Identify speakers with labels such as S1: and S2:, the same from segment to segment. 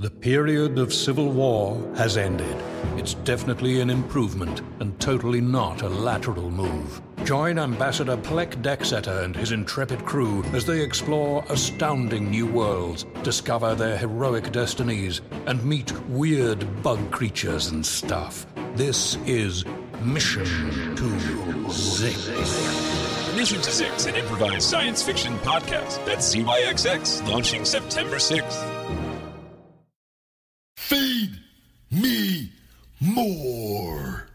S1: The period of civil war has ended. It's definitely an improvement and totally not a lateral move. Join Ambassador Pleck Decksetter and his intrepid crew as they explore astounding new worlds, discover their heroic destinies, and meet weird bug creatures and stuff. This is Mission to Zyxx.
S2: Mission to Zyxx, an improvised science fiction podcast. That's ZYXX, launching September 6th.
S3: Feed me more.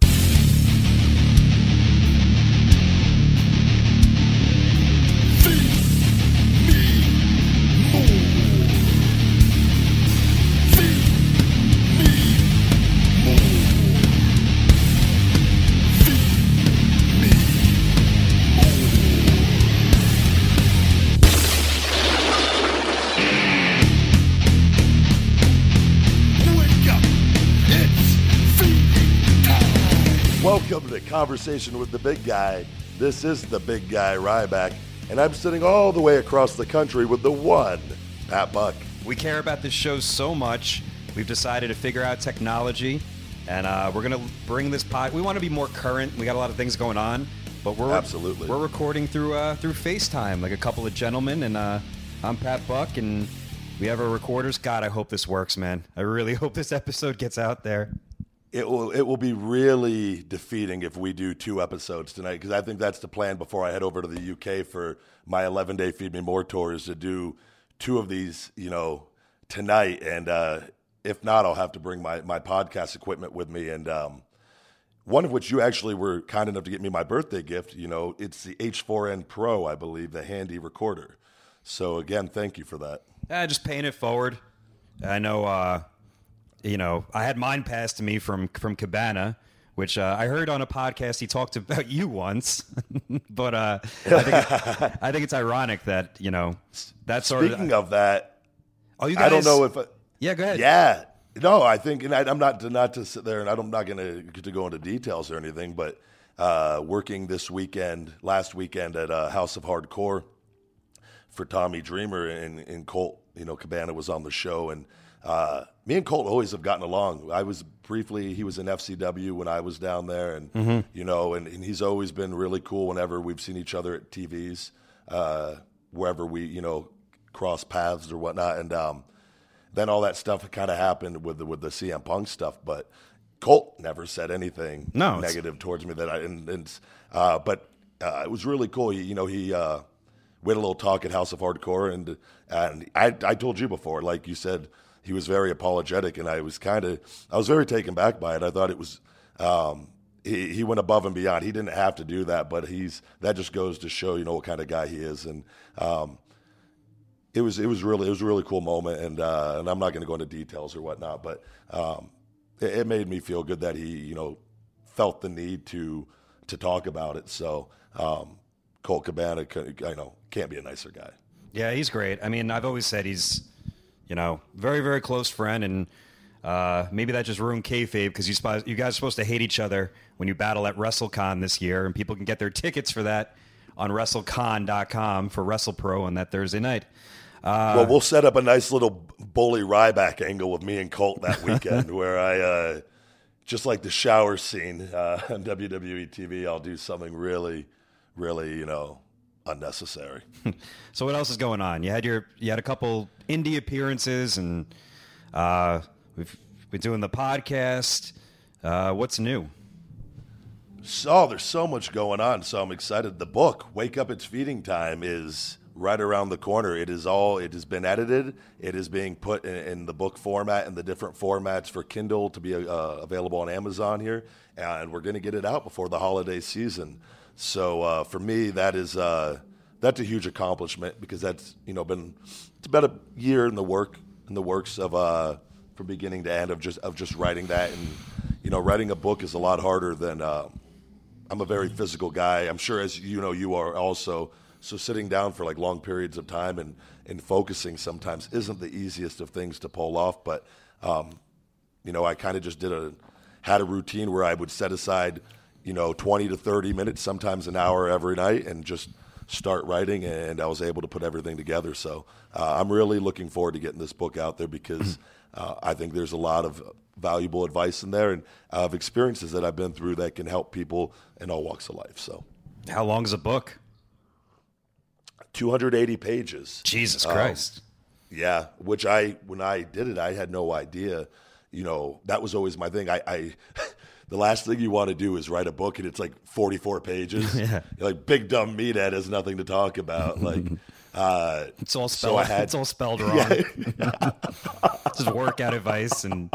S4: Conversation with the Big Guy. This is the Big Guy Ryback, and I'm sitting all the way across the country with the one, Pat Buck.
S5: We care about this show so much. We've decided to figure out technology, and uh, we're gonna bring this pod. We want to be more current. We got a lot of things going on, but we're
S4: Absolutely.
S5: we're recording through uh, through FaceTime, like a couple of gentlemen, and uh, I'm Pat Buck, and we have our recorders. God, I hope this works, man. I really hope this episode gets out there.
S4: It will it will be really defeating if we do two episodes tonight because I think that's the plan before I head over to the UK for my 11 day Feed Me More tour is to do two of these, you know, tonight. And uh, if not, I'll have to bring my, my podcast equipment with me. And um, one of which you actually were kind enough to get me my birthday gift. You know, it's the H4n Pro, I believe, the handy recorder. So again, thank you for that.
S5: Uh, just paying it forward. I know, uh, you know, I had mine passed to me from from Cabana, which uh, I heard on a podcast he talked about you once. but uh, I, think I think it's ironic that you know that sort
S4: Speaking
S5: of.
S4: of that,
S5: oh, you guys,
S4: I don't know if. I,
S5: yeah, go ahead.
S4: Yeah. No, I think, and I, I'm not not to sit there, and I'm not going to to go into details or anything, but uh, working this weekend, last weekend at uh, House of Hardcore for Tommy Dreamer and, and Colt, you know, Cabana was on the show, and uh, me and Colt always have gotten along. I was briefly, he was in FCW when I was down there, and you know, and, and he's always been really cool whenever we've seen each other at TVs, uh, wherever we, you know, cross paths or whatnot, and um, then all that stuff kind of happened with the, with the CM Punk stuff, but Colt never said anything
S5: No,
S4: negative towards me that I and, and uh, but uh, it was really cool. He, you know, he uh, we had a little talk at House of Hardcore, and and I I told you before, like you said, he was very apologetic, and I was kind of I was very taken back by it. I thought it was. Um, he, he went above and beyond. He didn't have to do that, but he's that just goes to show you know what kind of guy he is, and um, it was it was really it was a really cool moment, and uh, and I'm not going to go into details or whatnot, but um, it, it made me feel good that he you know felt the need to to talk about it. So um, Colt Cabana, I know, can't be a nicer guy.
S5: Yeah, he's great. I mean, I've always said he's, you know, very very close friend, and uh, maybe that just ruined kayfabe because you spi- you guys are supposed to hate each other when you battle at WrestleCon this year, and people can get their tickets for that on WrestleCon.com for WrestlePro on that Thursday night. Uh,
S4: well, we'll set up a nice little bully Ryback angle with me and Colt that weekend, where I. Uh, just like the shower scene uh, on WWE TV, I'll do something really, really, you know, unnecessary.
S5: So what else is going on? You had your you had a couple indie appearances, and uh, we've been doing the podcast. Uh, what's new?
S4: So there's so much going on. So I'm excited. The book, Wake Up It's Feeding Time, is right around the corner. It is all. It has been edited. It is being put in, in the book format and the different formats for Kindle to be uh, available on Amazon here, and we're going to get it out before the holiday season. So uh, for me, that is uh, that's a huge accomplishment because that's you know been it's about a year in the work in the works of uh, from beginning to end of just of just writing that and you know writing a book is a lot harder than. Uh, I'm a very physical guy. I'm sure, as you know, you are also. So sitting down for like long periods of time and, and focusing sometimes isn't the easiest of things to pull off. But um, you know, I kind of just did a had a routine where I would set aside, you know, 20 to 30 minutes, sometimes an hour every night, and just start writing. And I was able to put everything together. So uh, I'm really looking forward to getting this book out there because uh, I think there's a lot of valuable advice in there and of experiences that I've been through that can help people in all walks of life. So,
S5: How long is a book?
S4: 280 pages.
S5: Jesus
S4: Um,
S5: Christ.
S4: Yeah, which I when I did it, I had no idea. You know, that was always my thing. I, I the last thing you want to do is write a book and it's like 44 pages.
S5: Yeah.
S4: You're like big dumb meathead has nothing to talk about. Like, uh,
S5: It's all spelled.
S4: I had-
S5: it's all spelled wrong. Just workout advice and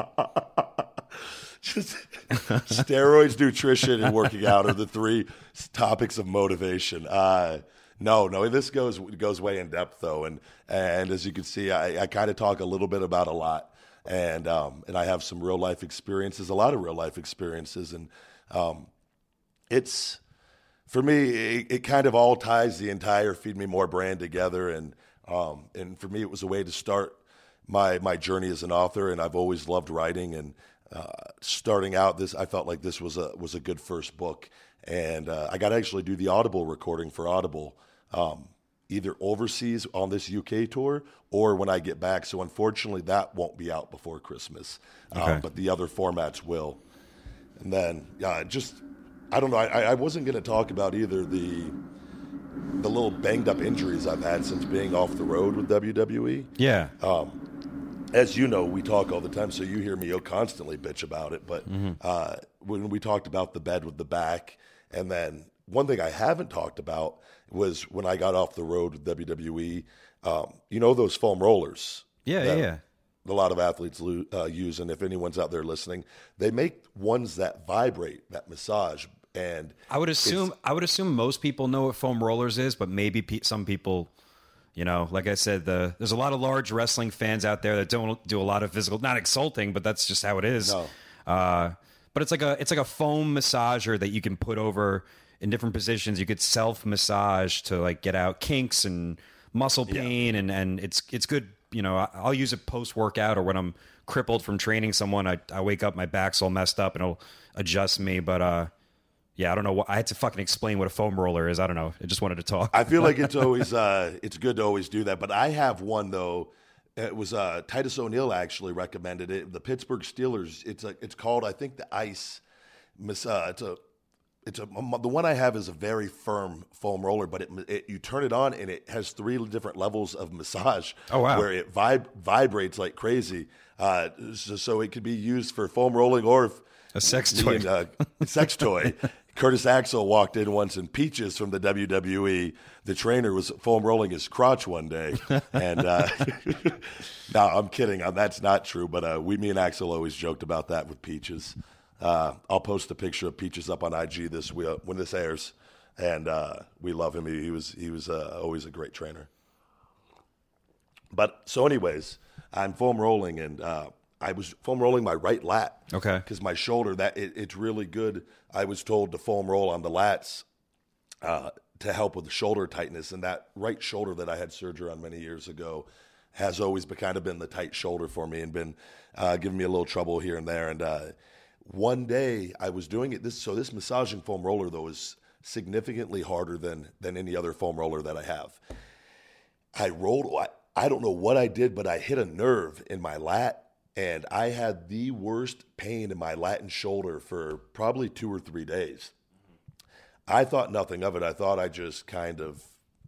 S4: just steroids, nutrition, and working out are the three topics of motivation. Uh, no, no, this goes goes way in depth though, and and as you can see, I, I kind of talk a little bit about a lot, and um, and I have some real life experiences, a lot of real life experiences, and um, it's for me, it, it kind of all ties the entire Feed Me More brand together, and um, and for me, it was a way to start my my journey as an author, and I've always loved writing, and uh, starting out this, I felt like this was a was a good first book, and uh, I got to actually do the Audible recording for Audible. Um, Either overseas on this UK tour or when I get back. So, unfortunately, that won't be out before Christmas.
S5: Okay.
S4: Um, but the other formats will. And then, yeah, just I don't know. I, I wasn't going to talk about either the the little banged up injuries I've had since being off the road with WWE.
S5: yeah.
S4: As you know, we talk all the time, so you hear me constantly bitch about it. But uh, when we talked about the bed with the back, and then one thing I haven't talked about was when I got off the road with WWE. Um, you know those foam rollers?
S5: yeah, yeah, yeah.
S4: a lot of athletes lo- uh, use, and if anyone's out there listening, they make ones that vibrate, that massage, and
S5: I would assume I would assume most people know what foam rollers is, but maybe pe- some people, you know, like I said, the there's a lot of large wrestling fans out there that don't do a lot of physical, not insulting, but that's just how it is.
S4: No.
S5: Uh, but it's like a it's like a foam massager that you can put over in different positions. You could self massage to like get out kinks and muscle pain, and and it's it's good. You know, I'll use it post workout or when I'm crippled from training someone. I I wake up, my back's all messed up, and it'll adjust me. But uh, yeah, I don't know. what I had to fucking explain what a foam roller is. I don't know. I just wanted to talk.
S4: I feel like it's always uh, it's good to always do that. But I have one though. It was uh, Titus O'Neil actually recommended it. The Pittsburgh Steelers. It's a, it's called I think the Ice. Uh, it's a it's a the one I have is a very firm foam roller, but it, it you turn it on and it has three different levels of massage.
S5: Oh, wow.
S4: Where it vib- vibrates like crazy. Uh, so, so it could be used for foam rolling or if
S5: A sex toy.
S4: and, uh, sex toy. Curtis Axel walked in once in Peaches from the WWE. The trainer was foam rolling his crotch one day, and uh, no, I'm kidding. Uh, That's not true. But uh, we, me and Axel always joked about that with Peaches. Uh, I'll post a picture of Peaches up on IG this we- when this airs, and uh, we love him. He, he was he was uh, always a great trainer. But so, anyways, I'm foam rolling, and uh, I was foam rolling my right lat.
S5: Okay.
S4: Because my shoulder, that it, it's really good. I was told to foam roll on the lats uh, to help with the shoulder tightness, and that right shoulder that I had surgery on many years ago has always been, kind of been the tight shoulder for me, and been uh, giving me a little trouble here and there. And uh, one day I was doing it. This so this massaging foam roller though is significantly harder than than any other foam roller that I have. I rolled. I, I don't know what I did, but I hit a nerve in my lat, and I had the worst pain in my lat and shoulder for probably two or three days. I thought nothing of it. I thought I just kind of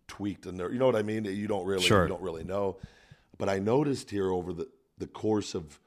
S4: tweaked a nerve. You know what I mean? You don't really,
S5: Sure.
S4: you don't really know. But I noticed here over the, the course of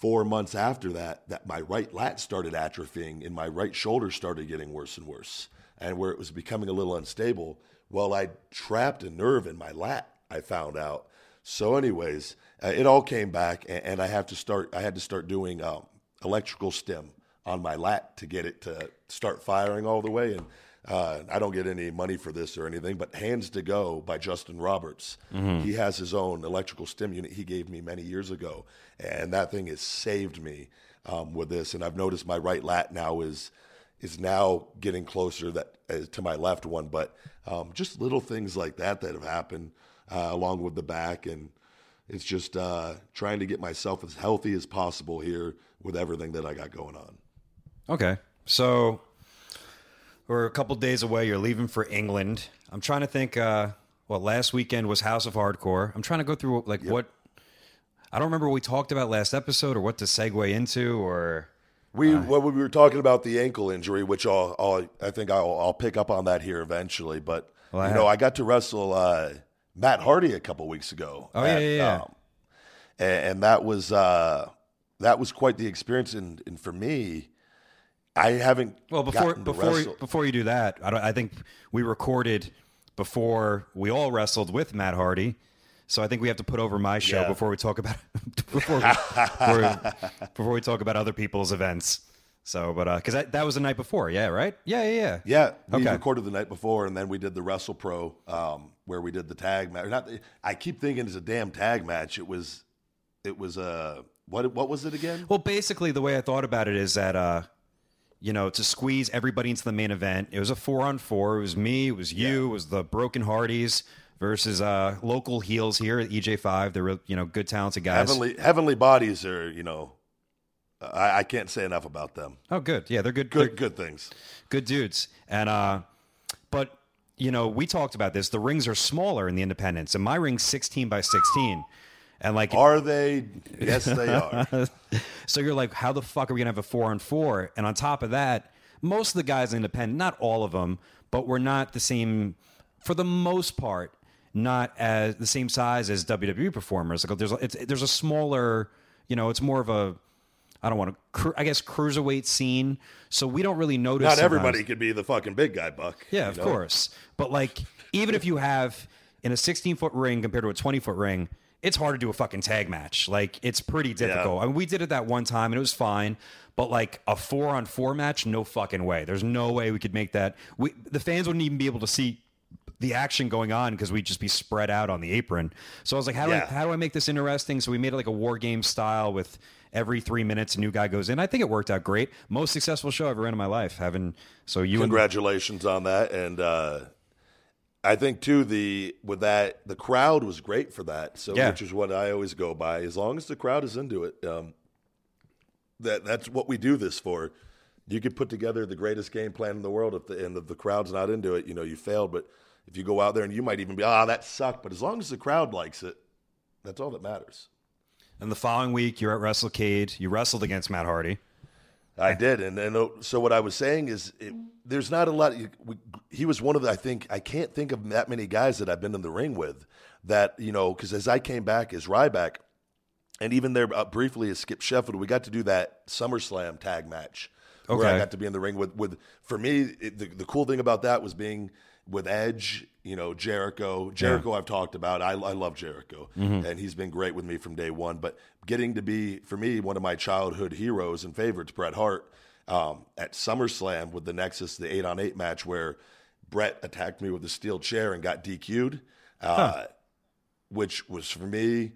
S4: four months after that that my right lat started atrophying and my right shoulder started getting worse and worse and where it was becoming a little unstable well i trapped a nerve in my lat i found out. So anyways uh, it all came back and, and i have to start i had to start doing um, electrical stim on my lat to get it to start firing all the way and uh, I don't get any money for this or anything, but Hands to Go by Justin Roberts. He has his own electrical stim unit he gave me many years ago, and that thing has saved me um, with this. And I've noticed my right lat now is is now getting closer that uh, to my left one, but um, just little things like that that have happened uh, along with the back, and it's just uh, trying to get myself as healthy as possible here with everything that I got going on.
S5: Okay. So we're a couple days away. You're leaving for England. I'm trying to think. Uh, well, last weekend was House of Hardcore. I'm trying to go through like what. I don't remember what we talked about last episode or what to segue into or.
S4: We well, we were talking about the ankle injury, which I'll, I'll I think I'll, I'll pick up on that here eventually. But
S5: Well, I
S4: you know,
S5: have-
S4: I got to wrestle uh, Matt Hardy a couple weeks ago.
S5: Oh, yeah, yeah, yeah.
S4: um, and, and that was uh, that was quite the experience. And, and for me, I haven't
S5: Well, before before
S4: wrestle.
S5: before you do that, I, don't, I think we recorded before we all wrestled with Matt Hardy. So I think we have to put over my show
S4: Yeah.
S5: before we talk about before we, before, before we talk about other people's events. So, but because that, that was the night before, yeah, right? Yeah, yeah, yeah.
S4: Yeah, we
S5: Okay.
S4: recorded the night before, and then we did the Wrestle Pro, um, where we did the tag match. Not, I keep thinking it's a damn tag match. It was, it was a what? What was it again?
S5: Well, basically, the way I thought about it is that, uh, you know, to squeeze everybody into the main event, it was a four on four. It was me, it was you, it was the Broken Hardys versus uh, local heels here at EJ5. They're, you know, good, talented guys.
S4: Heavenly Heavenly Bodies are, you know, I, I can't say enough about them.
S5: Oh, good. Yeah, they're good.
S4: Good,
S5: they're
S4: good things.
S5: good dudes. And uh, but you know, we talked about this. The rings are smaller in the independents, and my ring's sixteen by sixteen. And like,
S4: Are they? Yes, they are.
S5: so you're like, how the fuck are we gonna have a four on four? And on top of that, most of the guys in independent, not all of them, but we're not the same for the most part. Not as the same size as WWE performers. Like there's it's, there's a smaller, you know, it's more of a I don't want to, I guess, cruiserweight scene. So we don't really notice.
S4: Not
S5: sometimes-
S4: everybody could be the fucking big guy, Buck.
S5: Yeah, of
S4: know?
S5: course. But like, even if you have in a 16 foot ring compared to a 20 foot ring, it's hard to do a fucking tag match. Like, it's pretty difficult. I mean, we did it that one time and it was fine. But like a four on four match, no fucking way. There's no way we could make that. We the fans wouldn't even be able to see the action going on because we'd just be spread out on the apron. So I was like, how do I how do I make this interesting? So we made it like a war game style with every three minutes a new guy goes in. I think it worked out great. Most successful show I've ever ran in my life. Having so you and
S4: Congratulations on that, and uh, I think too the with that the crowd was great for that. So
S5: Yeah.
S4: which is what I always go by. As long as the crowd is into it, um, that that's what we do this for. You could put together the greatest game plan in the world if the and if the crowd's not into it, you know you failed. But if you go out there and you might even be ah that sucked, but as long as the crowd likes it, that's all that matters.
S5: And the following week, you're at WrestleCade. You wrestled against Matt Hardy.
S4: I did, and and uh, so what I was saying is, it, there's not a lot. We, he was one of the. I think I can't think of that many guys that I've been in the ring with. That you know, because as I came back as Ryback, and even there uh, briefly as Skip Sheffield, we got to do that SummerSlam tag match where I
S5: Okay.
S4: got to be in the ring with with. For me, it, the the cool thing about that was being with Edge. You know, Jericho. Jericho, I've talked about. I, I love Jericho, and he's been great with me from day one. But getting to be for me one of my childhood heroes and favorites, Bret Hart, um, at SummerSlam with the Nexus, the eight on eight match where Bret attacked me with a steel chair and got DQ'd. Uh, which was for me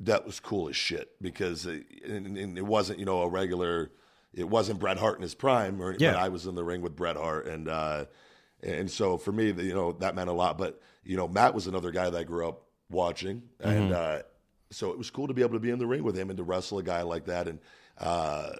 S4: that was cool as shit because it, and, and it wasn't you know a regular it wasn't Bret Hart in his prime or
S5: Yeah.
S4: but I was in the ring with Bret Hart and uh and so for me you know that meant a lot but you know Matt was another guy that I grew up watching and uh so it was cool to be able to be in the ring with him and to wrestle a guy like that and uh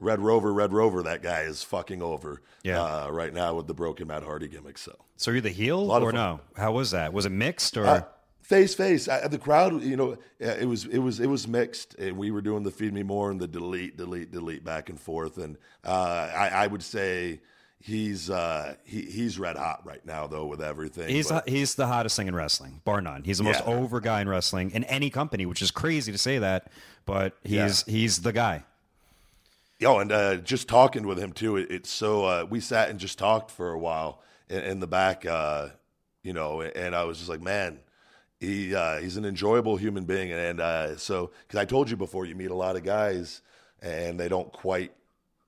S4: Red Rover, Red Rover, that guy is fucking over
S5: Yeah.
S4: uh, right now with the broken Matt Hardy gimmick. So
S5: So you're the heel or no? How was that? Was it mixed or?
S4: uh, face face. I, the crowd, you know, uh, it was it was it was mixed, and we were doing the feed me more and the delete, delete, delete back and forth. And uh, I, I would say he's uh, he, he's red hot right now though with everything.
S5: he's
S4: but-
S5: the, he's the hottest thing in wrestling, bar none. He's the most
S4: Yeah.
S5: over guy in wrestling in any company, which is crazy to say that, but he's he's the guy.
S4: Yo, and uh, just talking with him too. It, it's so uh, we sat and just talked for a while in, in the back, uh, you know, and I was just like, man, he uh, he's an enjoyable human being, and uh, so because I told you before, you meet a lot of guys and they don't quite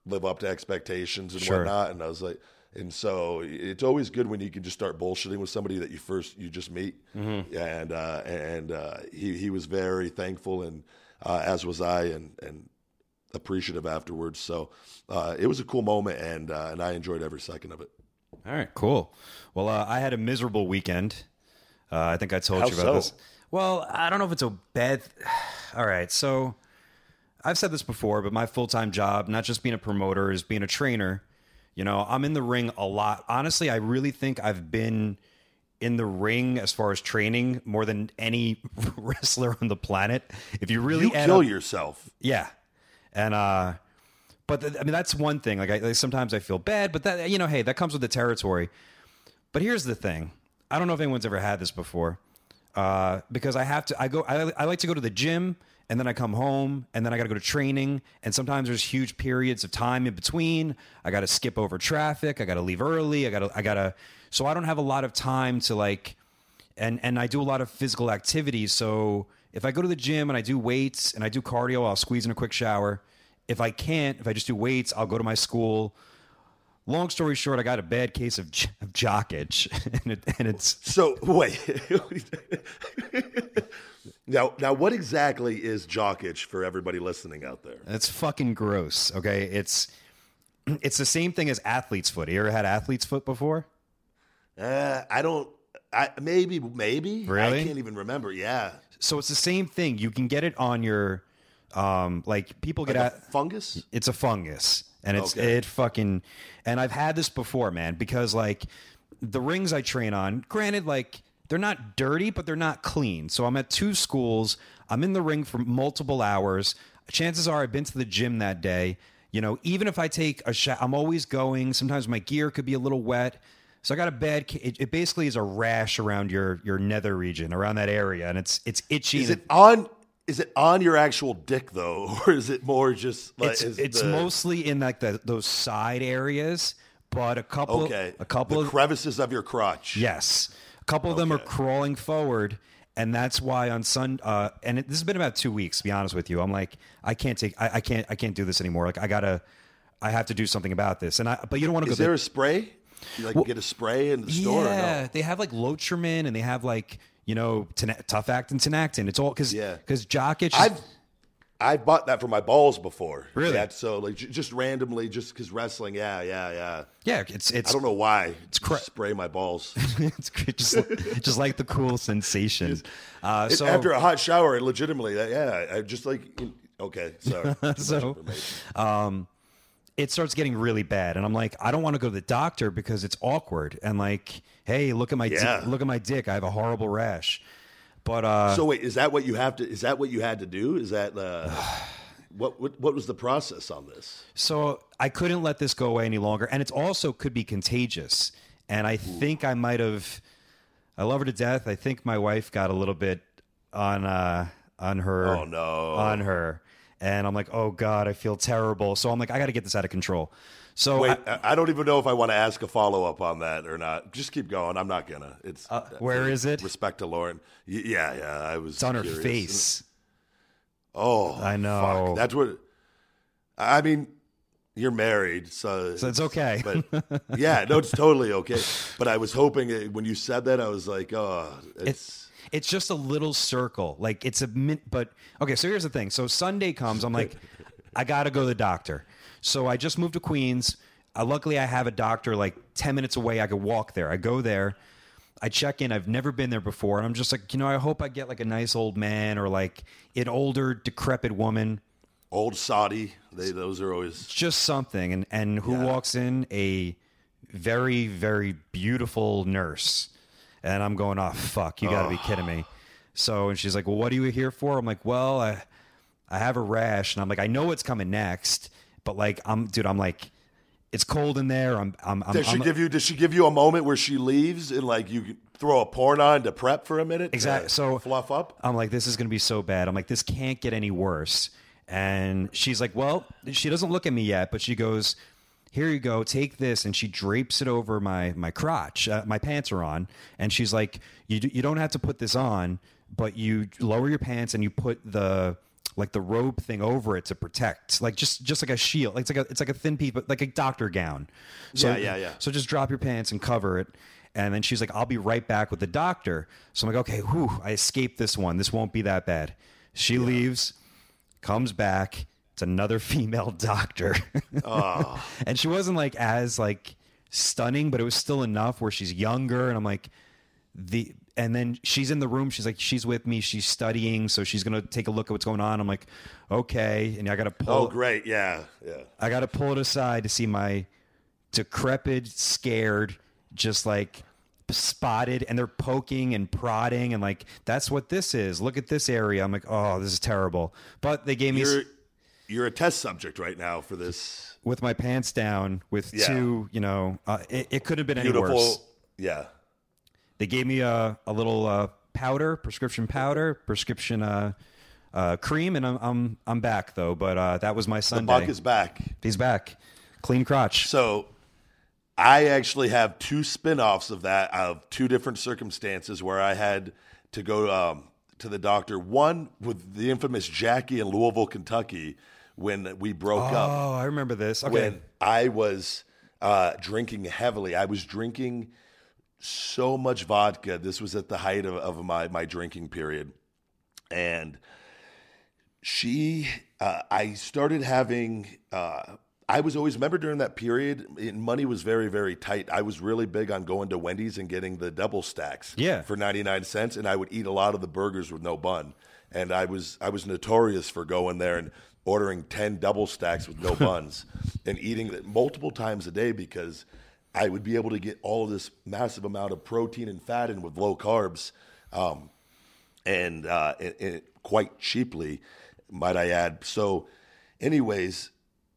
S4: live up to expectations and
S5: Sure.
S4: whatnot, and I was like. And so it's always good when you can just start bullshitting with somebody that you first you just meet, and uh, and uh, he he was very thankful, and uh, as was I, and and appreciative afterwards. So uh, it was a cool moment, and uh, and I enjoyed every second of it.
S5: All right, cool. Well, uh, I had a miserable weekend. Uh, I think I told
S4: How
S5: you about
S4: so?
S5: this. Well, I don't know if it's a bad. All right, so I've said this before, but my full time job, not just being a promoter, is being a trainer. You know, I'm in the ring a lot. Honestly, I really think I've been in the ring as far as training more than any wrestler on the planet. If you really
S4: You kill
S5: up-
S4: yourself.
S5: yeah, and uh, but th- I mean that's one thing. Like, I, like sometimes I feel bad, but that you know, hey, that comes with the territory. But here's the thing: I don't know if anyone's ever had this before, uh, because I have to. I go. I, I like to go to the gym, and then I come home, and then I got to go to training, and sometimes there's huge periods of time in between. I got to skip over traffic. I got to leave early. I got to. I got to. So I don't have a lot of time to like and and I do a lot of physical activities. So if I go to the gym and I do weights and I do cardio, I'll squeeze in a quick shower. If I can't, if I just do weights, I'll go to my school. Long story short, I got a bad case of, j- of jock itch, and, it, and it's
S4: So wait. now, now, what exactly is jock itch for everybody listening out there?
S5: it's fucking gross. Okay, it's it's the same thing as athlete's foot. You ever had athlete's foot before?
S4: Uh, I don't. I maybe maybe.
S5: Really?
S4: I can't even remember. Yeah.
S5: So it's the same thing. You can get it on your um like people get
S4: Like a
S5: at
S4: fungus.
S5: It's a fungus, and it's
S4: Okay.
S5: it fucking. And I've had this before, man, because like the rings I train on, granted, like they're not dirty, but they're not clean. So I'm at two schools. I'm in the ring for multiple hours. Chances are I've been to the gym that day. You know, even if I take a shot, I'm always going. Sometimes my gear could be a little wet. So I got a bad. It, it basically is a rash around your your nether region, around that area, and it's it's itchy.
S4: Is it on? Is it on your actual dick though, or is it more just like?
S5: it's it's
S4: the-
S5: mostly in like the those side areas, but a couple
S4: okay.
S5: a couple
S4: the
S5: of
S4: crevices of your crotch.
S5: yes, a couple of them are crawling forward, and that's why on Sun uh, and it, this has been about two weeks. To be honest with you, I'm like I can't take I, I can't I can't do this anymore. Like I gotta I have to do something about this. And I but you don't want to go
S4: Is
S5: to
S4: there a spray? You like get a spray in the store?
S5: yeah,
S4: Or no?
S5: they have like Lotrimin and they have like you know Tena- Tough Act and Tinactin. It's all because
S4: Yeah.
S5: because jock itch.
S4: I've I've bought that for my balls before.
S5: Really?
S4: Yeah, so like j- just randomly, just because wrestling. Yeah, yeah, yeah.
S5: yeah, it's it's
S4: I don't know why. It's
S5: cra-
S4: spray my balls.
S5: it's just just like the cool sensation. Uh,
S4: It-
S5: so
S4: after a hot shower, legitimately, yeah, I just like. Okay, sorry.
S5: So-
S4: information.
S5: It starts getting really bad, and I'm like, I don't want to go to the doctor because it's awkward. And like, hey, look at my
S4: Yeah.
S5: di- look at my dick. I have a horrible rash. But uh,
S4: so wait, is that what you have to? Is that what you had to do? Is that uh, what, what? What was the process on this?
S5: So I couldn't let this go away any longer, and it also could be contagious. And I think I might have. I love her to death. I think my wife got a little bit on uh, on her.
S4: Oh, no.
S5: On her, and I'm like, oh god, I feel terrible. So I'm like, I got to get this out of control. So
S4: Wait,
S5: I-
S4: I, don't even know if I want to ask a follow up on that or not. Just keep going. I'm not gonna. It's
S5: Uh, where is it?
S4: Respect to Lauren. Yeah, yeah. I was.
S5: it's on her face.
S4: Oh,
S5: I know.
S4: fuck. That's what. I mean, you're married, so
S5: So it's okay.
S4: But yeah, no, it's totally okay. But I was hoping it, when you said that, I was like, oh, it's.
S5: It's it's just a little circle. Like it's a min but okay, so here's the thing. So Sunday comes, I'm like, I gotta go to the doctor. So I just moved to Queens. Uh, luckily I have a doctor like ten minutes away. I could walk there. I go there. I check in. I've never been there before, and I'm just like, you know, I hope I get like a nice old man or like an older, decrepit woman,
S4: Old Saudi, they those are always
S5: just something. And and who
S4: Yeah.
S5: walks in? A very, very beautiful nurse. And I'm going, oh fuck, you got to be kidding me. So and she's like, well, what are you here for? I'm like, well, I I have a rash, and I'm like, I know what's coming next, but like, I'm dude, I'm like, it's cold in there. I'm I'm I'm,
S4: Does she
S5: I'm
S4: give you? Does she give you a moment where she leaves and like you throw a porn on to prep for a minute? to
S5: Exactly. So
S4: fluff up.
S5: I'm like, this is going to be so bad. I'm like, this can't get any worse. And she's like, well, she doesn't look at me yet, but she goes, here you go, take this, and she drapes it over my my crotch. Uh, my pants are on, and she's like, you you don't have to put this on, but you lower your pants and you put the like the robe thing over it to protect, like just just like a shield. like It's like a it's like a thin piece, but like a doctor gown. So,
S4: Yeah, yeah, yeah.
S5: So just drop your pants and cover it. And then she's like, I'll be right back with the doctor. So I'm like, okay, whew, I escaped this one. This won't be that bad. She leaves, comes back. It's another female doctor. Ah. and she wasn't like as like stunning, but it was still enough where she's younger. And I'm like, the and then she's in the room. She's like, she's with me. She's studying, so she's gonna take a look at what's going on. I'm like, okay. And I gotta pull.
S4: Oh, great. Yeah, yeah.
S5: I got to pull it aside to see my decrepit, scared, just like spotted and they're poking and prodding and like that's what this is. Look at this area. I'm like, oh, this is terrible. But they gave me
S4: You're you're a test subject right now for this
S5: with my pants down with
S4: Yeah.
S5: two. You know, uh, it, it could have been any worse.
S4: Yeah.
S5: They gave me a, a little uh, powder, prescription powder, prescription uh, uh, cream, and I'm I'm I'm back though. But uh, that was my
S4: The
S5: Sunday.
S4: buck is back.
S5: He's back, clean crotch.
S4: So I actually have two spin-offs of that of two different circumstances where I had to go um, to the doctor. One with the infamous Jackie in Louisville, Kentucky, when we broke up.
S5: Oh, I remember this. Okay,
S4: When I was uh, drinking heavily, I was drinking so much vodka. This was at the height of, of my my drinking period, and she uh, i started having uh, i was always remember during that period it, money was very very tight i was really big on going to wendy's and getting the double stacks
S5: Yeah.
S4: for 99 cents and i would eat a lot of the burgers with no bun and i was i was notorious for going there and ordering 10 double stacks with no buns and eating it multiple times a day because i would be able to get all of this massive amount of protein and fat in with low carbs um, and uh, and, and quite cheaply, might I add. So, anyways,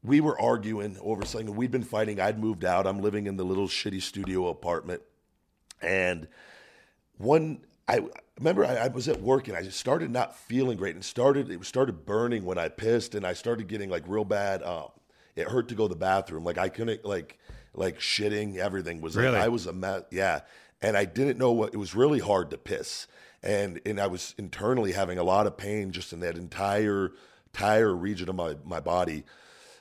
S4: we were arguing over something. We'd been fighting. I'd moved out. I'm living in the little shitty studio apartment, and one I remember I, I was at work and I just started not feeling great and started it started burning when I pissed and I started getting like real bad. Um, it hurt to go to the bathroom. Like I couldn't like like shitting. Everything was
S5: Really?
S4: like, I was a mess. Yeah, and I didn't know what it was really hard to piss and and I was internally having a lot of pain just in that entire entire region of my my body,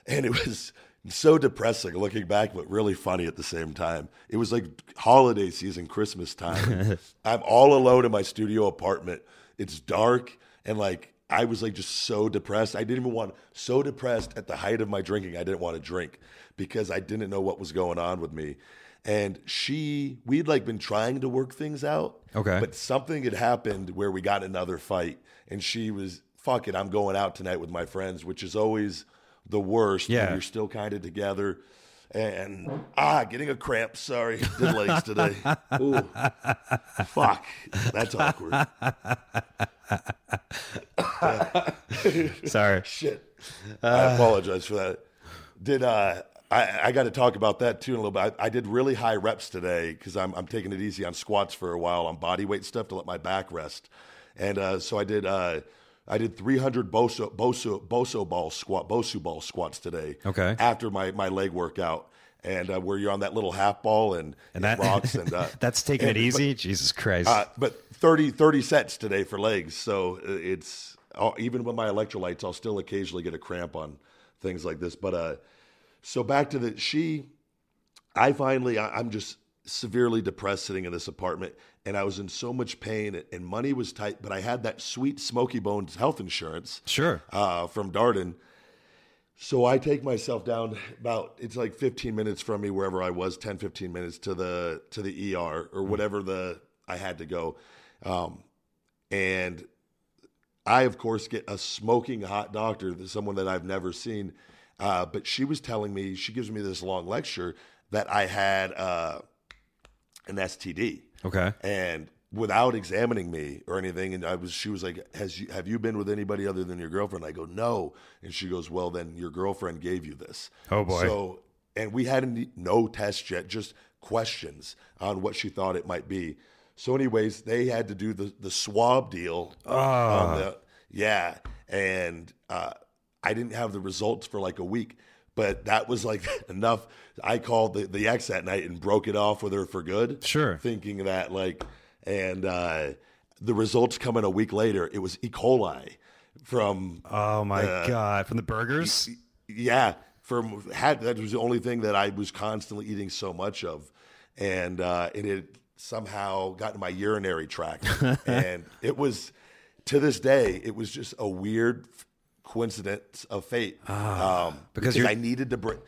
S4: and it was so depressing looking back, but really funny at the same time. It was like holiday season, Christmas time. I'm all alone in my studio apartment. It's dark and like I was like just so depressed. I didn't even want so depressed at the height of my drinking. I didn't want to drink because I didn't know what was going on with me. And she, we'd like been trying to work things out.
S5: Okay.
S4: But something had happened where we got another fight, and she was, "Fuck it, I'm going out tonight with my friends," which is always the worst.
S5: Yeah.
S4: you're still kind of together. And ah, getting a cramp. Sorry, did legs today. Ooh, fuck, that's awkward.
S5: sorry.
S4: Shit, I apologize for that. Did uh, I? I got to talk about that too in a little bit. I, I did really high reps today because I'm I'm taking it easy on squats for a while on body weight stuff to let my back rest, and uh, so I did. Uh, I did 300 Boso Boso Boso ball squat Bosu ball squats today.
S5: Okay.
S4: After my my leg workout, and uh, where you're on that little half ball and,
S5: And that
S4: rocks and uh,
S5: that's taking
S4: and-
S5: it
S4: but-
S5: easy. Jesus Christ.
S4: uh, but 30, 30 sets today for legs. So uh, it's I'll, even with my electrolytes, I'll still occasionally get a cramp on things like this. But uh, so back to the she, I finally I, I'm just severely depressed sitting in this apartment, and I was in so much pain, and money was tight. But I had that sweet Smokey Bones health insurance,
S5: Sure.
S4: uh, from Darden. So I take myself down about it's like 15 minutes from me wherever I was 10 15 minutes to the to the ER or whatever the I had to go. Um, and I of course get a smoking hot doctor, someone that I've never seen. Uh, but she was telling me she gives me this long lecture that I had uh, an STD
S5: okay.
S4: and without examining me or anything and i was she was like has you have you been with anybody other than your girlfriend? I go no. And she goes well then your girlfriend gave you this.
S5: Oh, boy.
S4: so and we hadn't no test yet just questions on what she thought it might be. So anyways they had to do the the swab deal on the yeah. And uh i didn't have the results for like a week but that was like enough i called the, the ex that night and broke it off with her for good
S5: Sure.
S4: thinking that like and uh the results come in a week later it was e coli from
S5: Oh my
S4: uh,
S5: god! From the burgers.
S4: yeah from had that was the only thing that i was constantly eating so much of and uh and it somehow got in my urinary tract and it was to this day it was just a weird coincidence of fate um
S5: because
S4: because,
S5: you're-
S4: i needed to break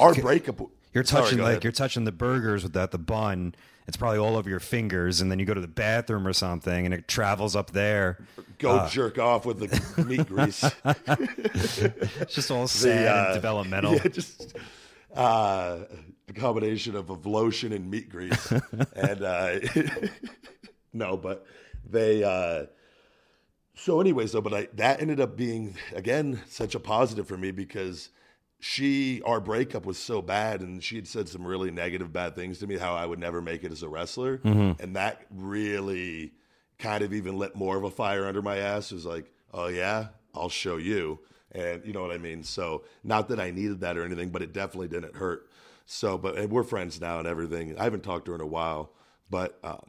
S4: our breakup
S5: You're touching
S4: go
S5: like you're touching the burgers without the bun. It's probably all over your fingers, and then you go to the bathroom or something, and it travels up there.
S4: go jerk off with the meat grease
S5: It's just all sad
S4: uh,
S5: and developmental.
S4: Yeah, just uh, a combination of, of lotion and meat grease. and uh, no, but they. So, anyways, though, but I, that ended up being again such a positive for me because she, our breakup was so bad, and she had said some really negative, bad things to me. How I would never make it as a wrestler, and that really kind of even lit more of a fire under my ass. It was like, oh yeah, I'll show you, and you know what I mean. So, not that I needed that or anything, but it definitely didn't hurt. So, but and we're friends now and everything. I haven't talked to her in a while, but um,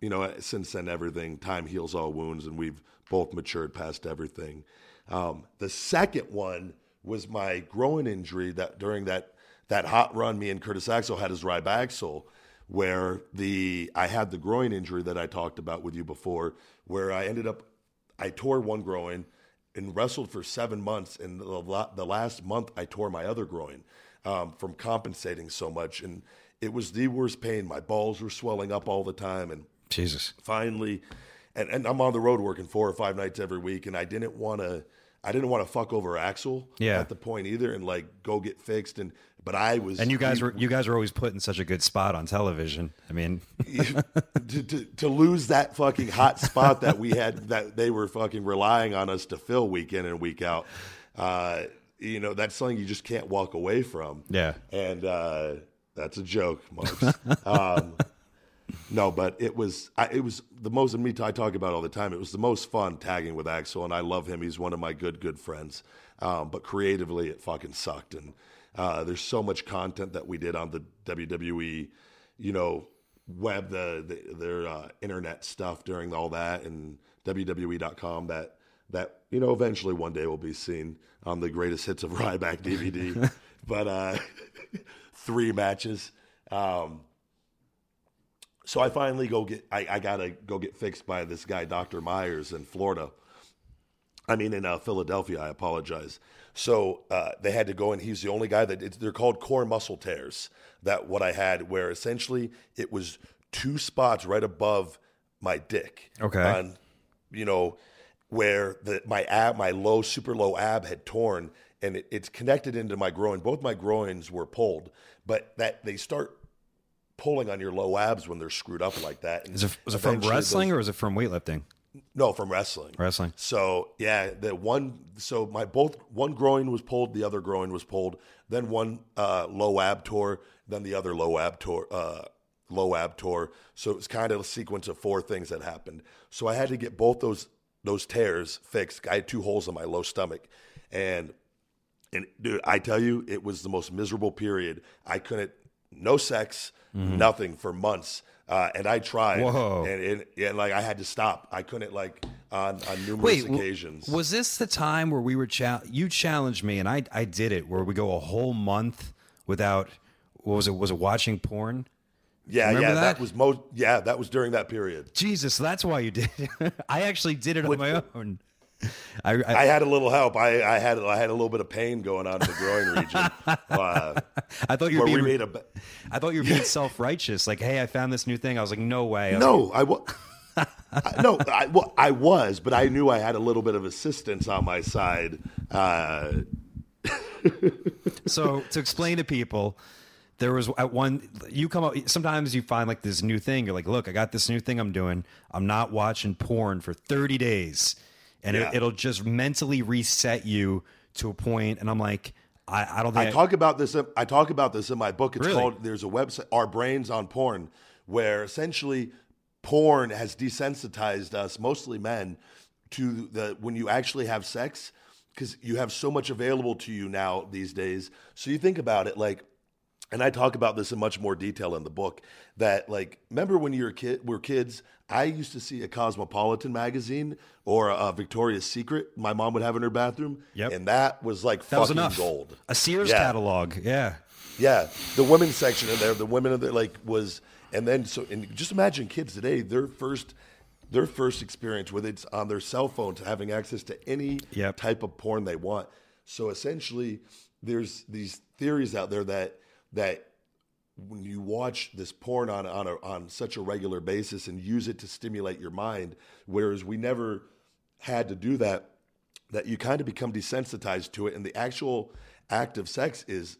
S4: you know, since then, everything time heals all wounds, and we've both matured past everything. Um, the second one was my groin injury that during that that hot run, me and Curtis Axel had his Rybaxel, where the I had the groin injury that I talked about with you before, where I ended up I tore one groin and wrestled for seven months, and the, the last month I tore my other groin um, from compensating so much, and it was the worst pain. My balls were swelling up all the time, and
S5: Jesus.
S4: finally and, and I'm on the road working four or five nights every week and I didn't want to I didn't want to fuck over Axel
S5: Yeah.
S4: at the point either and like go get fixed and but I was
S5: And you guys were you guys were always put in such a good spot on television. I mean,
S4: to, to, to lose that fucking hot spot that we had that they were fucking relying on us to fill week in and week out. Uh, you know, that's something you just can't walk away from.
S5: Yeah.
S4: And uh, that's a joke, Marks. um, no, but it was I, it was the most and me I talk about all the time. It was the most fun tagging with Axel, and I love him. He's one of my good good friends. Um, but creatively, it fucking sucked. And uh, there's so much content that we did on the WWE, you know, web the, the their uh, internet stuff during all that and WWE.com that that you know eventually one day will be seen on the greatest hits of Ryback DVD. but uh, three matches. Um, so I finally go get I, I gotta go get fixed by this guy Dr. Meyers in Florida. I mean in uh, Philadelphia. I apologize. So uh, they had to go and he's the only guy that it's, they're called core muscle tears. That what I had where essentially it was two spots right above my dick.
S5: Okay.
S4: On you know where the my ab my low super low ab had torn and it, it's connected into my groin. Both my groins were pulled, but that they start pulling on your low abs when they're screwed up like that. And
S5: is it was it from wrestling
S4: those-
S5: or is it from weightlifting?
S4: no, from wrestling.
S5: Wrestling.
S4: So yeah, the one so my both one groin was pulled, the other groin was pulled. Then one uh, low ab tore, then the other low ab tore. Uh, low ab tore. So it was kind of a sequence of four things that happened. So I had to get both those those tears fixed. I had two holes in my low stomach, and and dude, I tell you, it was the most miserable period. I couldn't, no sex, nothing for months. Uh, and I tried,
S5: Whoa.
S4: and, and and like I had to stop. I couldn't like on on numerous
S5: Wait, w-
S4: occasions.
S5: was this the time where we were cha- you challenged me and I I did it where we go a whole month without what was it was it watching porn?
S4: yeah,
S5: remember
S4: yeah,
S5: that?
S4: was most. Yeah, that was during that period.
S5: Jesus, that's why you did. it. I actually did it on my own. I, I,
S4: I had a little help. I, I had I had a little bit of pain going on in the groin region. Uh,
S5: I thought you were
S4: we
S5: being
S4: made a.
S5: thought you were being self righteous. Like, hey, I found this new thing. I was like, no way. I
S4: No, I was. no, I, well, I was, but I knew I had a little bit of assistance on my side. Uh,
S5: so to explain to people there was at one you come up sometimes you find like this new thing you're like look i got this new thing i'm doing i'm not watching porn for 30 days and
S4: Yeah.
S5: it, it'll just mentally reset you to a point and i'm like i, I don't think
S4: I talk about this. in- I talk about this in my book. It's
S5: Really?
S4: called. There's a website, Our Brains on Porn, where essentially porn has desensitized us, mostly men, to the when you actually have sex, because you have so much available to you now these days. So you think about it, like, and I talk about this in much more detail in the book. That like, remember when you were kid, were kids? I used to see a Cosmopolitan magazine or a Victoria's Secret. My mom would have in her bathroom,
S5: Yep.
S4: and that was like
S5: that
S4: fucking
S5: enough
S4: gold.
S5: a sears
S4: Yeah.
S5: catalog yeah
S4: Yeah, the women's section in there, the women of the like was, and then so and just imagine kids today, their first, their first experience with it's on their cell phones, having access to any
S5: Yep.
S4: type of porn they want. So essentially, there's these theories out there that that when you watch this porn on on a, on such a regular basis and use it to stimulate your mind, whereas we never had to do that, that you kind of become desensitized to it, and the actual act of sex is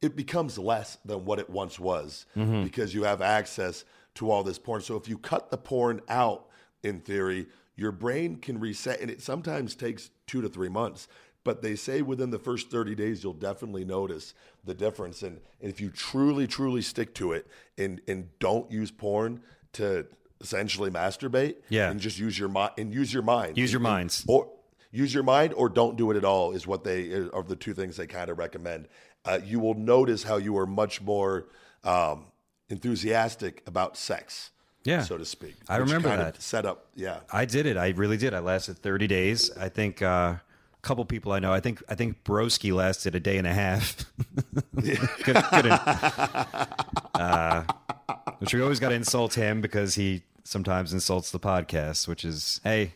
S4: it becomes less than what it once was
S5: Mm-hmm.
S4: because you have access to all this porn. So if you cut the porn out, in theory, your brain can reset, and it sometimes takes two to three months. But they say within the first 30 days, you'll definitely notice the difference. And, and if you truly, truly stick to it and, and don't use porn to essentially masturbate,
S5: Yeah.
S4: and just use your mind and use your mind,
S5: Use your
S4: And-
S5: minds.
S4: or use your mind or don't do it at all is what they are the two things they kind of recommend. Uh, you will notice how you are much more um, enthusiastic about sex,
S5: Yeah.
S4: so to speak.
S5: I remember that.
S4: set up. Yeah,
S5: I did it. I really did. I lasted 30 days. I think uh, couple people I know. I think I think Broski lasted a day and a half. Could, couldn't. Uh, which we always got to insult him because he sometimes insults the podcast. Which is, hey,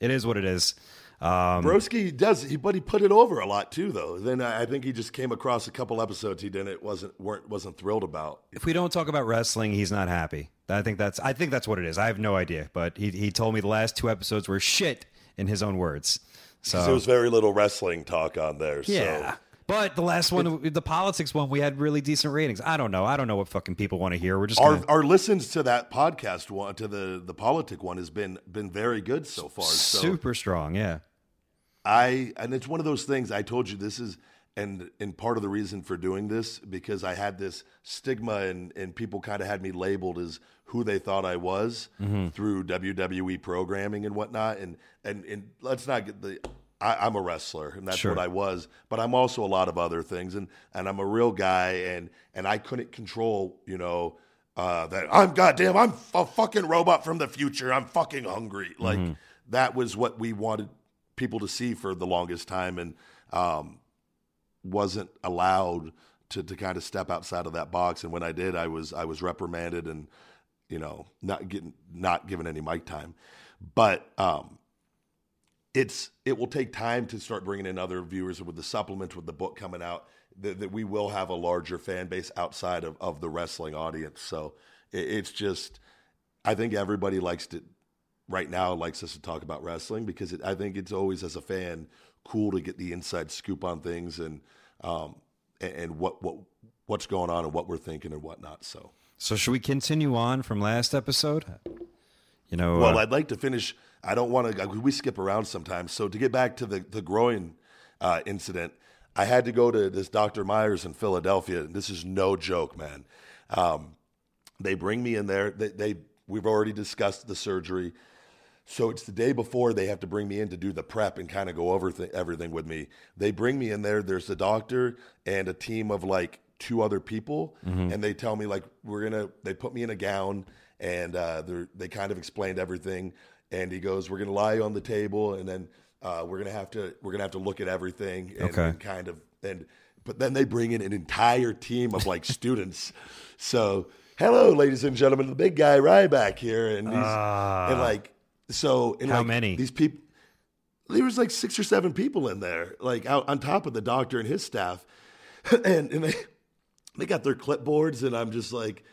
S5: it is what it is. Um,
S4: Broski does, he, but he put it over a lot too, though. Then I, I think he just came across a couple episodes he didn't wasn't weren't wasn't thrilled about.
S5: if we don't talk about wrestling, he's not happy. I think that's I think that's what it is. I have no idea, but he he told me the last two episodes were shit in his own words. So
S4: there was very little wrestling talk on there.
S5: Yeah.
S4: So.
S5: But the last one, the politics one, we had really decent ratings. I don't know. I don't know what fucking people want to hear. We're just
S4: Our,
S5: gonna,
S4: our listens to that podcast one to the the politic one has been been very good so far. So
S5: super strong. Yeah.
S4: I and it's one of those things I told you this is and and part of the reason for doing this because I had this stigma and and people kind of had me labeled as who they thought I was through WWE programming and whatnot and and and let's not get the I, I'm a wrestler and that's
S5: Sure.
S4: what I was but I'm also a lot of other things and and I'm a real guy and and I couldn't control you know uh, that I'm goddamn I'm a fucking robot from the future I'm fucking hungry like that was what we wanted people to see for the longest time and um, wasn't allowed to, to kind of step outside of that box. And when I did, I was I was reprimanded and you know not getting not given any mic time. But um, it's it will take time to start bringing in other viewers with the supplements with the book coming out that, that we will have a larger fan base outside of, of the wrestling audience so it, it's just i think everybody likes to right now likes us to talk about wrestling because it, i think it's always as a fan cool to get the inside scoop on things and um and, what what what's going on and what we're thinking and whatnot so
S5: So should we continue on from last episode? You know,
S4: Well,
S5: uh,
S4: I'd like to finish. I don't want to. We skip around sometimes. So to get back to the the groin uh, incident, I had to go to this Dr. Meyers in Philadelphia. And this is no joke, man. Um, they bring me in there. They, they we've already discussed the surgery. So it's the day before they have to bring me in to do the prep and kind of go over th- everything with me. They bring me in there. There's a doctor and a team of like two other people, and they tell me like we're gonna. They put me in a gown and uh, they kind of explained everything. And he goes, "We're gonna lie on the table, and then uh, we're gonna have to we're gonna have to look at everything and,
S5: Okay.
S4: and kind of and." But then they bring in an entire team of like students. So, hello, ladies and gentlemen, the big guy Ryback here, and he's and like so.
S5: How
S4: like,
S5: many?
S4: These people. There was like six or seven people in there, like out on top of the doctor and his staff, and and they they got their clipboards, and I'm just like,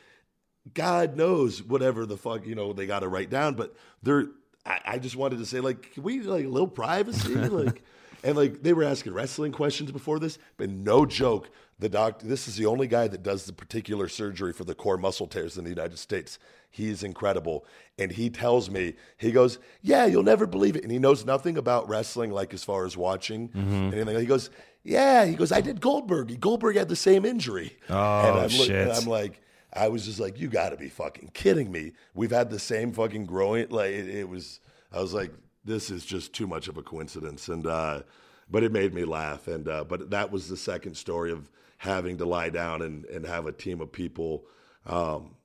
S4: God knows whatever the fuck you know they got to write down, but they're. I, I just wanted to say like, can we like a little privacy, like, and like they were asking wrestling questions before this, but no joke, the doctor. This is the only guy that does the particular surgery for the core muscle tears in the United States. He's incredible, and he tells me he goes, "Yeah, you'll never believe it," and he knows nothing about wrestling, like as far as watching mm-hmm. anything. He goes, "Yeah," he goes, "I did Goldberg. Goldberg had the same injury."
S5: Oh,
S4: and I'm, look- and
S5: shit.
S4: I'm like, I was just like, you got to be fucking kidding me. We've had the same fucking growing. Like it, it was. I was like, this is just too much of a coincidence. And uh, but it made me laugh. And uh, but that was the second story of having to lie down and and have a team of people. Um,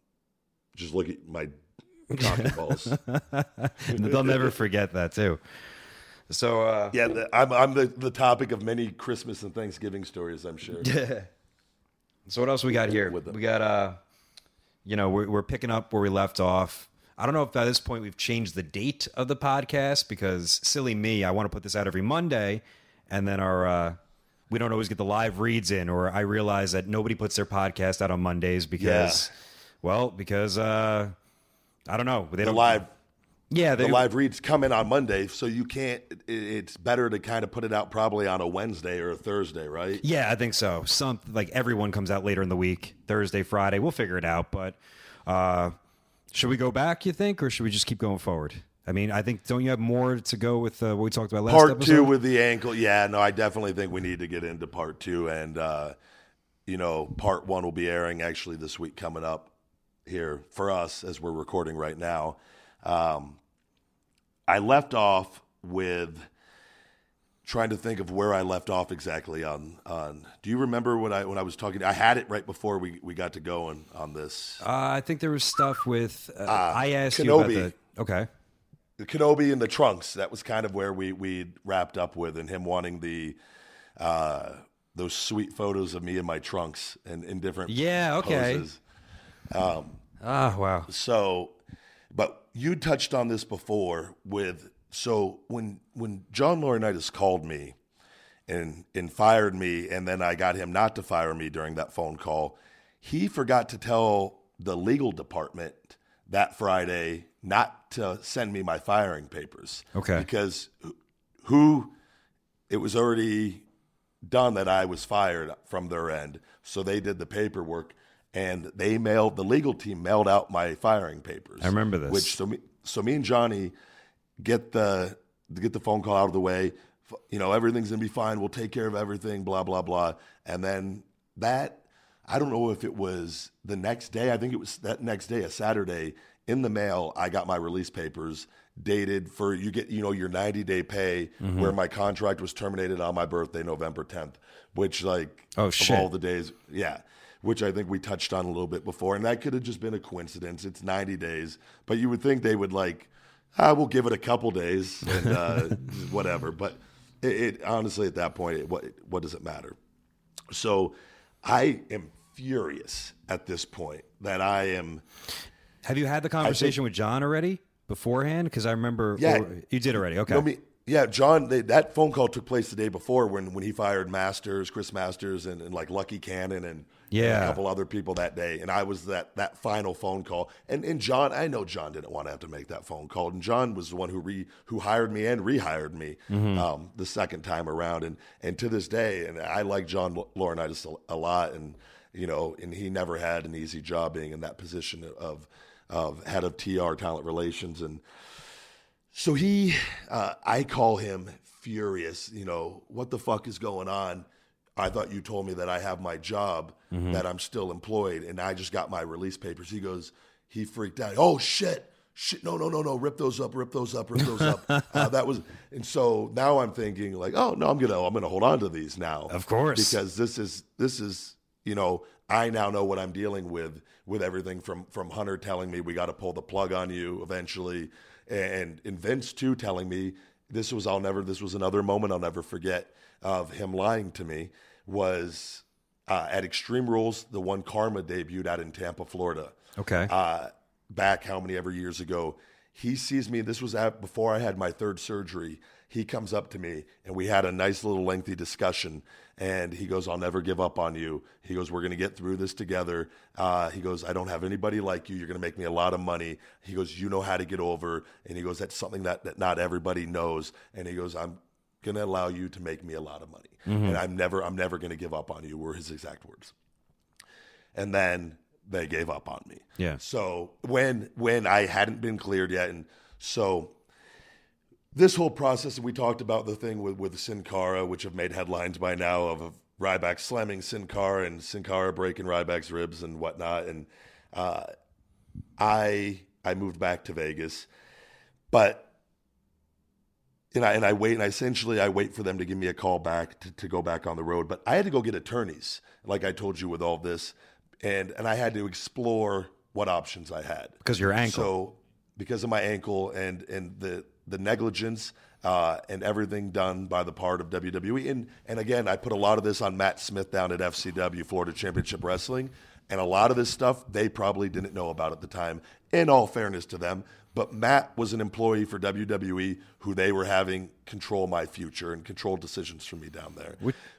S4: just look at my cock and balls.
S5: they'll never forget that too. So uh,
S4: Yeah, the, I'm I'm the, the topic of many Christmas and Thanksgiving stories. I'm sure. Yeah.
S5: So what else we got here? We got uh, you know, we're we're picking up where we left off. I don't know if by this point we've changed the date of the podcast because silly me, I want to put this out every Monday, and then our uh, we don't always get the live reads in, or I realize that nobody puts their podcast out on Mondays because, well, because uh, I don't know, they
S4: The
S5: don't
S4: live
S5: Yeah,
S4: the live reads come in on Monday, so you can't. It's better to kind of put it out probably on a Wednesday or a Thursday, right?
S5: Yeah, I think so. Some like everyone comes out later in the week, Thursday, Friday. We'll figure it out. But uh, should we go back? You think, or should we just keep going forward? I mean, I think don't you have more to go with uh, what we talked about last
S4: part
S5: episode?
S4: two with the ankle. Yeah, no, I definitely think we need to get into part two, and uh, you know, part one will be airing actually this week coming up here for us as we're recording right now. Um, I left off with trying to think of where I left off exactly on on. Do you remember when I when I was talking? I had it right before we we got to going on this.
S5: uh, I think there was stuff with. Uh, I asked you about the. Okay.
S4: the Kenobi in the trunks. That was kind of where we we wrapped up with, and him wanting the uh, those sweet photos of me in my trunks and in different
S5: Yeah, okay.
S4: poses.
S5: Ah, wow.
S4: So, but you touched on this before with so when when John Laurinaitis called me and and fired me, and then I got him not to fire me during that phone call. He forgot to tell the legal department that Friday not to send me my firing papers.
S5: Okay.
S4: because who- who it was already done that I was fired from their end. So they did the paperwork and they mailed the legal team mailed out my firing papers.
S5: I remember this.
S4: Which so me so me and Johnny get the get the phone call out of the way. You know, everything's gonna be fine. We'll take care of everything. Blah blah blah. And then that I don't know if it was the next day. I think it was that next day, a Saturday. In the mail, I got my release papers dated for you get you know your 90 day pay
S5: Mm-hmm.
S4: where my contract was terminated on my birthday November 10th which like
S5: Oh,
S4: of
S5: shit.
S4: all the days yeah which I think we touched on a little bit before and that could have just been a coincidence it's 90 days but you would think they would like ah, we'll give it a couple days and uh, whatever but it, it honestly at that point it, what what does it matter so I am furious at this point that I am
S5: Have you had the conversation with John already beforehand? Because I remember.
S4: Yeah.
S5: or- you did already. Okay.
S4: No, me, yeah, John. They, that phone call took place the day before when when he fired Masters, Chris Masters, and, and like Lucky Cannon and
S5: Yeah.
S4: a couple other people that day. And I was that that final phone call. And and John, I know John didn't want to have to make that phone call. And John was the one who re who hired me and rehired me
S5: Mm-hmm.
S4: um, the second time around. And and to this day, and I like John Laurinaitis a, a lot. And you know, and he never had an easy job being in that position of of head of TR talent relations and. So he, uh, I call him furious. You know, what the fuck is going on? I thought you told me that I have my job, that I'm still employed, and I just got my release papers. He goes, he freaked out. Oh shit, shit, no, no, no, no, rip those up, rip those up, rip those up. uh, that was, and so now I'm thinking like, oh no, I'm gonna, I'm gonna hold on to these now,
S5: Of course.
S4: because this is, this is, you know, I now know what I'm dealing with with everything from from Hunter telling me we got to pull the plug on you eventually, and and Vince too telling me this was I'll never this was another moment I'll never forget of him lying to me was uh, at Extreme Rules the one Karma debuted out in Tampa, Florida
S5: Okay.
S4: uh, back how many ever years ago. He sees me. This was at, before I had my third surgery. He comes up to me and we had a nice little lengthy discussion. And he goes, "I'll never give up on you." He goes, "We're going to get through this together." Uh, he goes, "I don't have anybody like you. You're going to make me a lot of money." He goes, "You know how to get over." And he goes, "That's something that, that not everybody knows." And he goes, "I'm going to allow you to make me a lot of money, and I'm never, I'm never going to give up on you." Were his exact words and then they gave up on me.
S5: Yeah.
S4: So when when I hadn't been cleared yet, and so this whole process, we talked about the thing with with Sin Cara, which have made headlines by now of, of Ryback slamming Sin Cara and Sin Cara breaking Ryback's ribs and whatnot, and uh, I I moved back to Vegas, but and I and I wait and I essentially I wait for them to give me a call back to, to go back on the road. But I had to go get attorneys, like I told you with all this, and and I had to explore what options I had
S5: Because your ankle.
S4: So because of my ankle and and the the negligence uh, and everything done by the part of WWE, and and again I put a lot of this on Matt Smith down at FCW Florida Championship Wrestling, and a lot of this stuff they probably didn't know about at the time. In all fairness to them, but Matt was an employee for WWE who they were having control my future and control decisions for me down there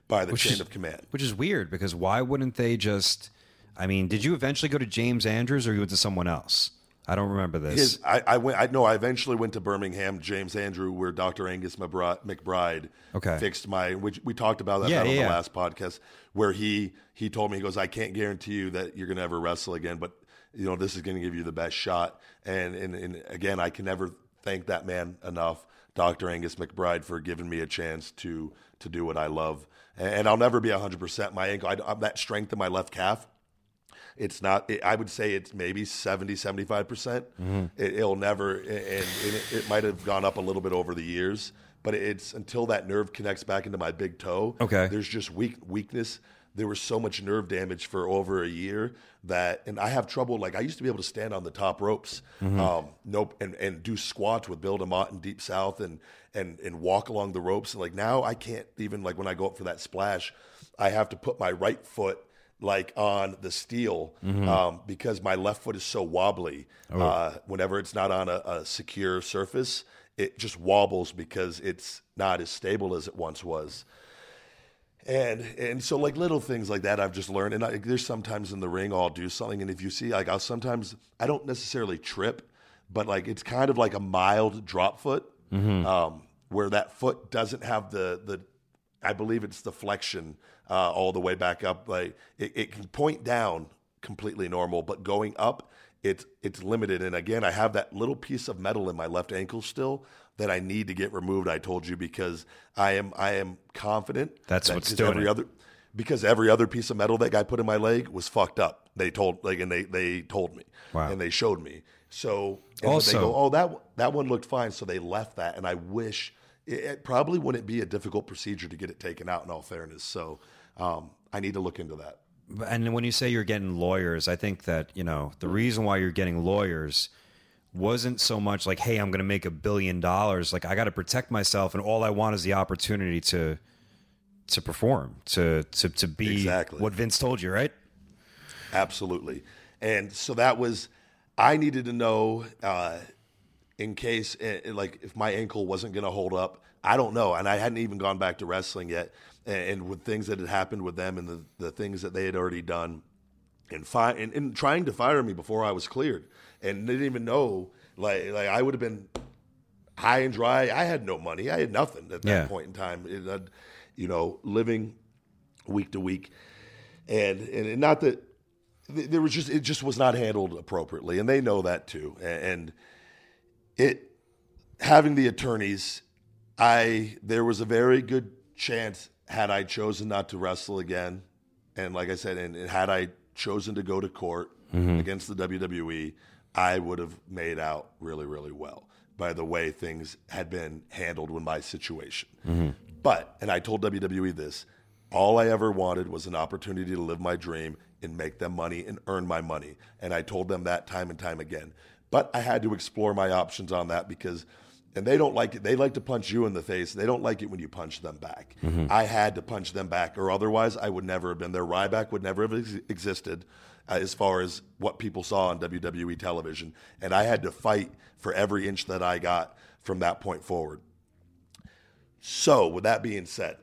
S4: by the chain
S5: is-
S4: of command.
S5: Which is weird because why wouldn't they just? I mean, did you eventually go to James Andrews or you went to someone else? I don't remember this.
S4: His, I, I went. I know. I eventually went to Birmingham, James Andrew, where Dr. Angus McBryde,
S5: Okay.
S4: fixed my. Which we talked about that
S5: Yeah,
S4: on
S5: yeah,
S4: the
S5: yeah.
S4: last podcast, where he he told me he goes, I can't guarantee you that you're going to ever wrestle again, but you know this is going to give you the best shot. And, and and again, I can never thank that man enough, Dr. Angus McBride, for giving me a chance to to do what I love. And, and I'll never be 100. percent My ankle, I, I'm that strength in my left calf it's not it, i would say it's maybe 70 75%
S5: Mm-hmm.
S4: it, it'll never and, and it, it might have gone up a little bit over the years but it's until that nerve connects back into my big toe
S5: Okay.
S4: there's just weak weakness there was so much nerve damage for over a year that and i have trouble like i used to be able to stand on the top ropes um nope and, and do squats with bill demott in deep south and and and walk along the ropes and like now i can't even like when i go up for that splash i have to put my right foot like on the steel um, because my left foot is so wobbly. Uh, whenever it's not on a, a secure surface, it just wobbles because it's not as stable as it once was. And and so like little things like that I've just learned. And I, there's sometimes in the ring I'll do something, and if you see like I'll sometimes I don't necessarily trip, but like it's kind of like a mild drop foot, um, where that foot doesn't have the the I believe it's the flexion uh, all the way back up. Like it, it can point down completely normal, but going up, it's it's limited. And again, I have that little piece of metal in my left ankle still that I need to get removed. I told you because I am I am confident
S5: That's
S4: that-
S5: what's doing
S4: every
S5: it.
S4: other because every other piece of metal that guy put in my leg was fucked up. They told like and they they told me
S5: Wow.
S4: and they showed me. So and
S5: Also-
S4: they go, oh that that one looked fine, so they left that. And I wish it, it probably wouldn't be a difficult procedure to get it taken out. In all fairness, so um, I need to look into that.
S5: And when you say you're getting lawyers, I think that, you know, the reason why you're getting lawyers wasn't so much like, hey, I'm going to make a billion dollars. Like, I got to protect myself, and all I want is the opportunity to to perform, to to to be
S4: Exactly.
S5: what Vince told you, right?
S4: Absolutely. And so that was, I needed to know uh, in case, uh, like, if my ankle wasn't going to hold up. I don't know. And I hadn't even gone back to wrestling yet. And, and with things that had happened with them and the, the things that they had already done, and, fi- and, and trying to fire me before I was cleared. And they didn't even know, like, like I would have been high and dry. I had no money. I had nothing at that
S5: Yeah.
S4: point in time. It, I'd, you know, living week to week, and and not that th- there was just it just was not handled appropriately, and they know that too. A- And it having the attorneys, I there was a very good chance had I chosen not to wrestle again, and like I said, and, and had I chosen to go to court mm-hmm. against the WWE, I would have made out really, really well by the way things had been handled with my situation. Mm-hmm. But, and I told WWE this, all I ever wanted was an opportunity to live my dream and make them money and earn my money. And I told them that time and time again. But I had to explore my options on that because, and they don't like it. They like to punch you in the face. They don't like it when you punch them back. Mm-hmm. I had to punch them back, or otherwise I would never have been there. Ryback would never have ex- existed uh, as far as what people saw on WWE television. And I had to fight for every inch that I got from that point forward. So, with that being said,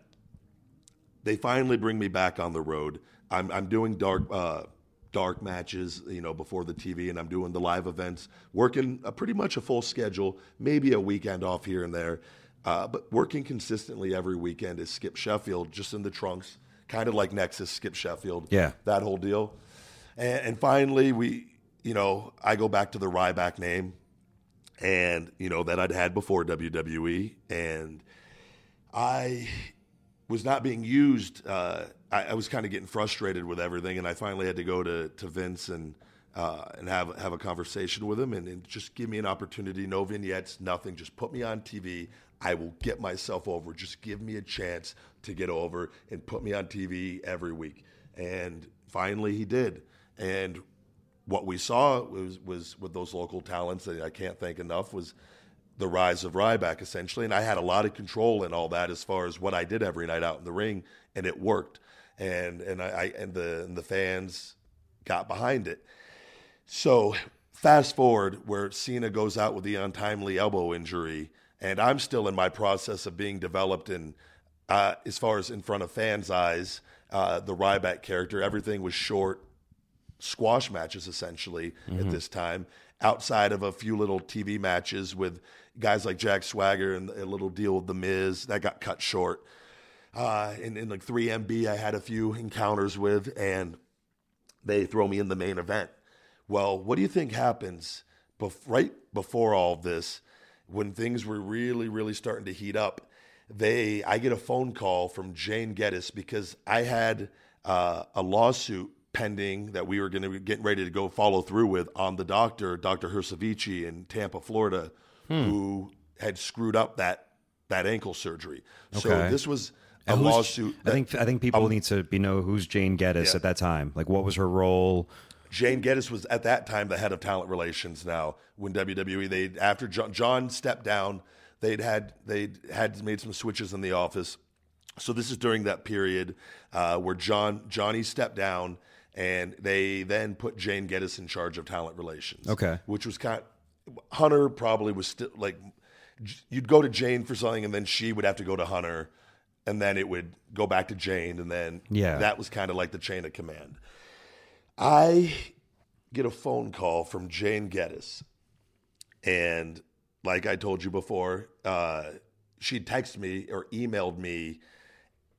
S4: they finally bring me back on the road. I'm, I'm doing dark uh, dark matches, you know, before the TV, and I'm doing the live events, working a, pretty much a full schedule, maybe a weekend off here and there, uh, but working consistently every weekend is Skip Sheffield, just in the trunks, kind of like Nexus Skip Sheffield,
S5: Yeah.
S4: that whole deal. And, and finally, we, you know, I go back to the Ryback name, and you know that I'd had before WWE, and I was not being used. Uh, I, I was kind of getting frustrated with everything, and I finally had to go to, to Vince and uh, and have have a conversation with him, and, and just give me an opportunity. No vignettes, nothing. Just put me on TV. I will get myself over. Just give me a chance to get over and put me on TV every week. And finally, he did. And what we saw was was with those local talents that I can't thank enough was the rise of Ryback essentially, and I had a lot of control in all that as far as what I did every night out in the ring, and it worked, and and I, I and the and the fans got behind it. So fast forward where Cena goes out with the untimely elbow injury, and I'm still in my process of being developed in uh, as far as in front of fans' eyes. Uh, the Ryback character, everything was short, squash matches essentially at this time. outside of a few little TV matches with guys like Jack Swagger and a little deal with The Miz that got cut short. Uh, in, in like 3MB, I had a few encounters with, and they throw me in the main event. Well, what do you think happens bef- right before all of this, when things were really, really starting to heat up? They, I get a phone call from Jane Geddes because I had uh, a lawsuit pending that we were going to get ready to go follow through with on the doctor, Dr. Hersavici in Tampa, Florida, who had screwed up that that ankle surgery. So this was a lawsuit.
S5: I think I think people need to be know who's Jane Geddes
S4: Yeah.
S5: at that time. Like, what was her role?
S4: Jane Geddes was at that time the head of talent relations. Now, when WWE they after John, John stepped down, they'd had they'd had made some switches in the office. So this is during that period uh, where John Johnny stepped down, and they then put Jane Geddes in charge of talent relations.
S5: Okay.
S4: which was kind. Hunter probably was still like you'd go to Jane for something, and then she would have to go to Hunter, and then it would go back to Jane, and then
S5: Yeah.
S4: that was kind of like the chain of command. I get a phone call from Jane Geddes, and like I told you before, uh, she texted me or emailed me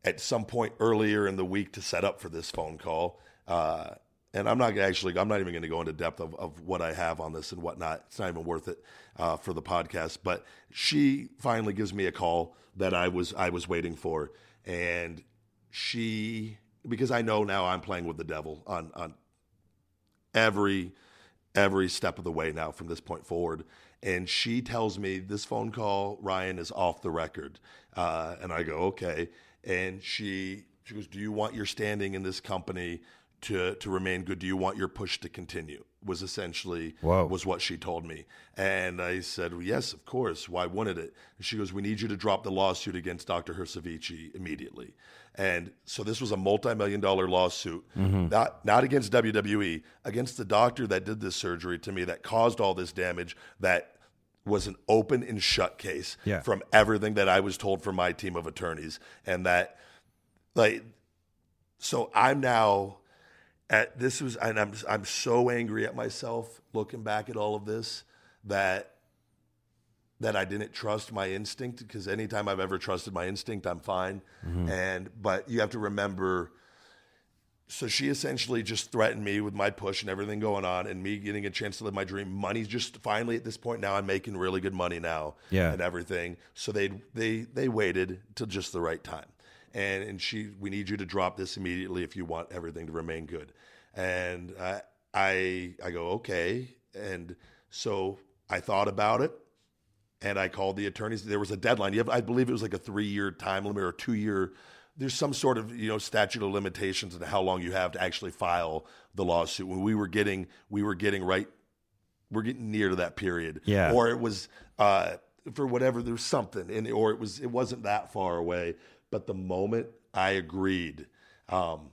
S4: at some point earlier in the week to set up for this phone call. Uh, and I'm not actually, I'm not even going to go into depth of, of what I have on this and whatnot. It's not even worth it uh, for the podcast. But she finally gives me a call that I was I was waiting for, and she because I know now I'm playing with the devil on on every every step of the way now from this point forward. And she tells me this phone call, Ryan, is off the record. Uh, and I go, okay. And she she goes, Do you want your standing in this company to to remain good? Do you want your push to continue? Was essentially
S5: Whoa.
S4: was what she told me. And I said, well, Yes, of course. Why wouldn't it? And she goes, We need you to drop the lawsuit against Dr. Hersavici immediately. And so this was a multi-million dollar lawsuit, mm-hmm. not not against WWE, against the doctor that did this surgery to me, that caused all this damage, that was an open and shut case
S5: Yeah.
S4: from everything that I was told from my team of attorneys, and that like so I'm now at this was and I'm I'm so angry at myself looking back at all of this that that I didn't trust my instinct because anytime I've ever trusted my instinct I'm fine. Mm-hmm. And but you have to remember so she essentially just threatened me with my push and everything going on and me getting a chance to live my dream. Money's just finally at this point now I'm making really good money now
S5: Yeah.
S4: and everything. So they they they waited till just the right time and and she we need you to drop this immediately if you want everything to remain good and I I I go okay and so I thought about it and I called the attorneys. There was a deadline. You have, I believe it was like a three-year time limit or a two-year. There's some sort of you know statute of limitations and how long you have to actually file the lawsuit. When we were getting, we were getting right, we're getting near to that period.
S5: Yeah.
S4: Or it was uh, for whatever. There's something, and or it was it wasn't that far away. But the moment I agreed um,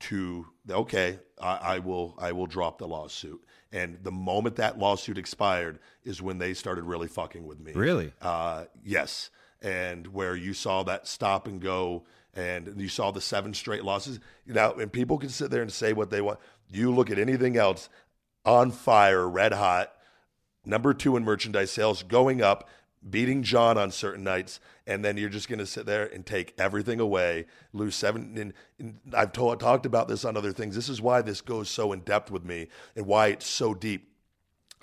S4: to okay, I, I will I will drop the lawsuit. And the moment that lawsuit expired is when they started really fucking with me.
S5: Really?
S4: Uh, yes. And where you saw that stop and go, and you saw the seven straight losses. You know, and people can sit there and say what they want. You look at anything else, on fire, red hot, number two in merchandise sales, going up, beating John on certain nights, and then you're just going to sit there and take everything away, lose seven. And, and I've told, talked about this on other things. This is why this goes so in depth with me, and why it's so deep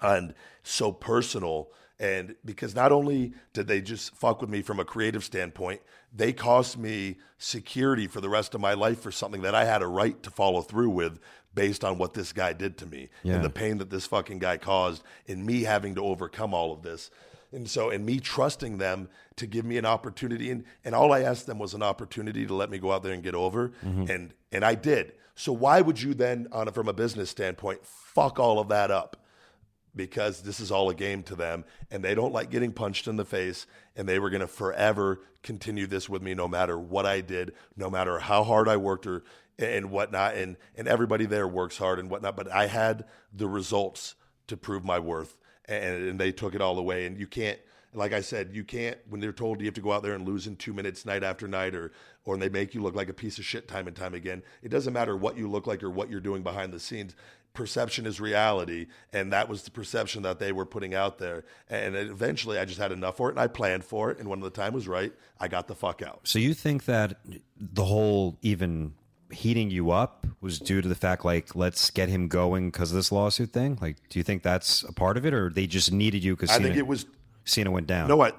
S4: and so personal. And because not only did they just fuck with me from a creative standpoint, they cost me security for the rest of my life for something that I had a right to follow through with based on what this guy did to me
S5: Yeah.
S4: and the pain that this fucking guy caused and me having to overcome all of this. And so, and me trusting them to give me an opportunity. And, and all I asked them was an opportunity to let me go out there and get over. Mm-hmm. And, and I did. So why would you then, on a, from a business standpoint, fuck all of that up? because this is all a game to them and they don't like getting punched in the face and they were going to forever continue this with me no matter what I did, no matter how hard I worked or and whatnot. And and everybody there works hard and whatnot. But I had the results to prove my worth and, and they took it all away. And you can't like I said, you can't when they're told you have to go out there and lose in two minutes night after night, or or they make you look like a piece of shit time and time again. It doesn't matter what you look like or what you're doing behind the scenes. Perception is reality, and that was the perception that they were putting out there. And eventually, I just had enough for it, and I planned for it. And when the time was right, I got the fuck out.
S5: So you think that the whole even heating you up was due to the fact like let's get him going because of this lawsuit thing? Like, do you think that's a part of it, or they just needed you because
S4: I think it was
S5: Cena went down?
S4: No, I,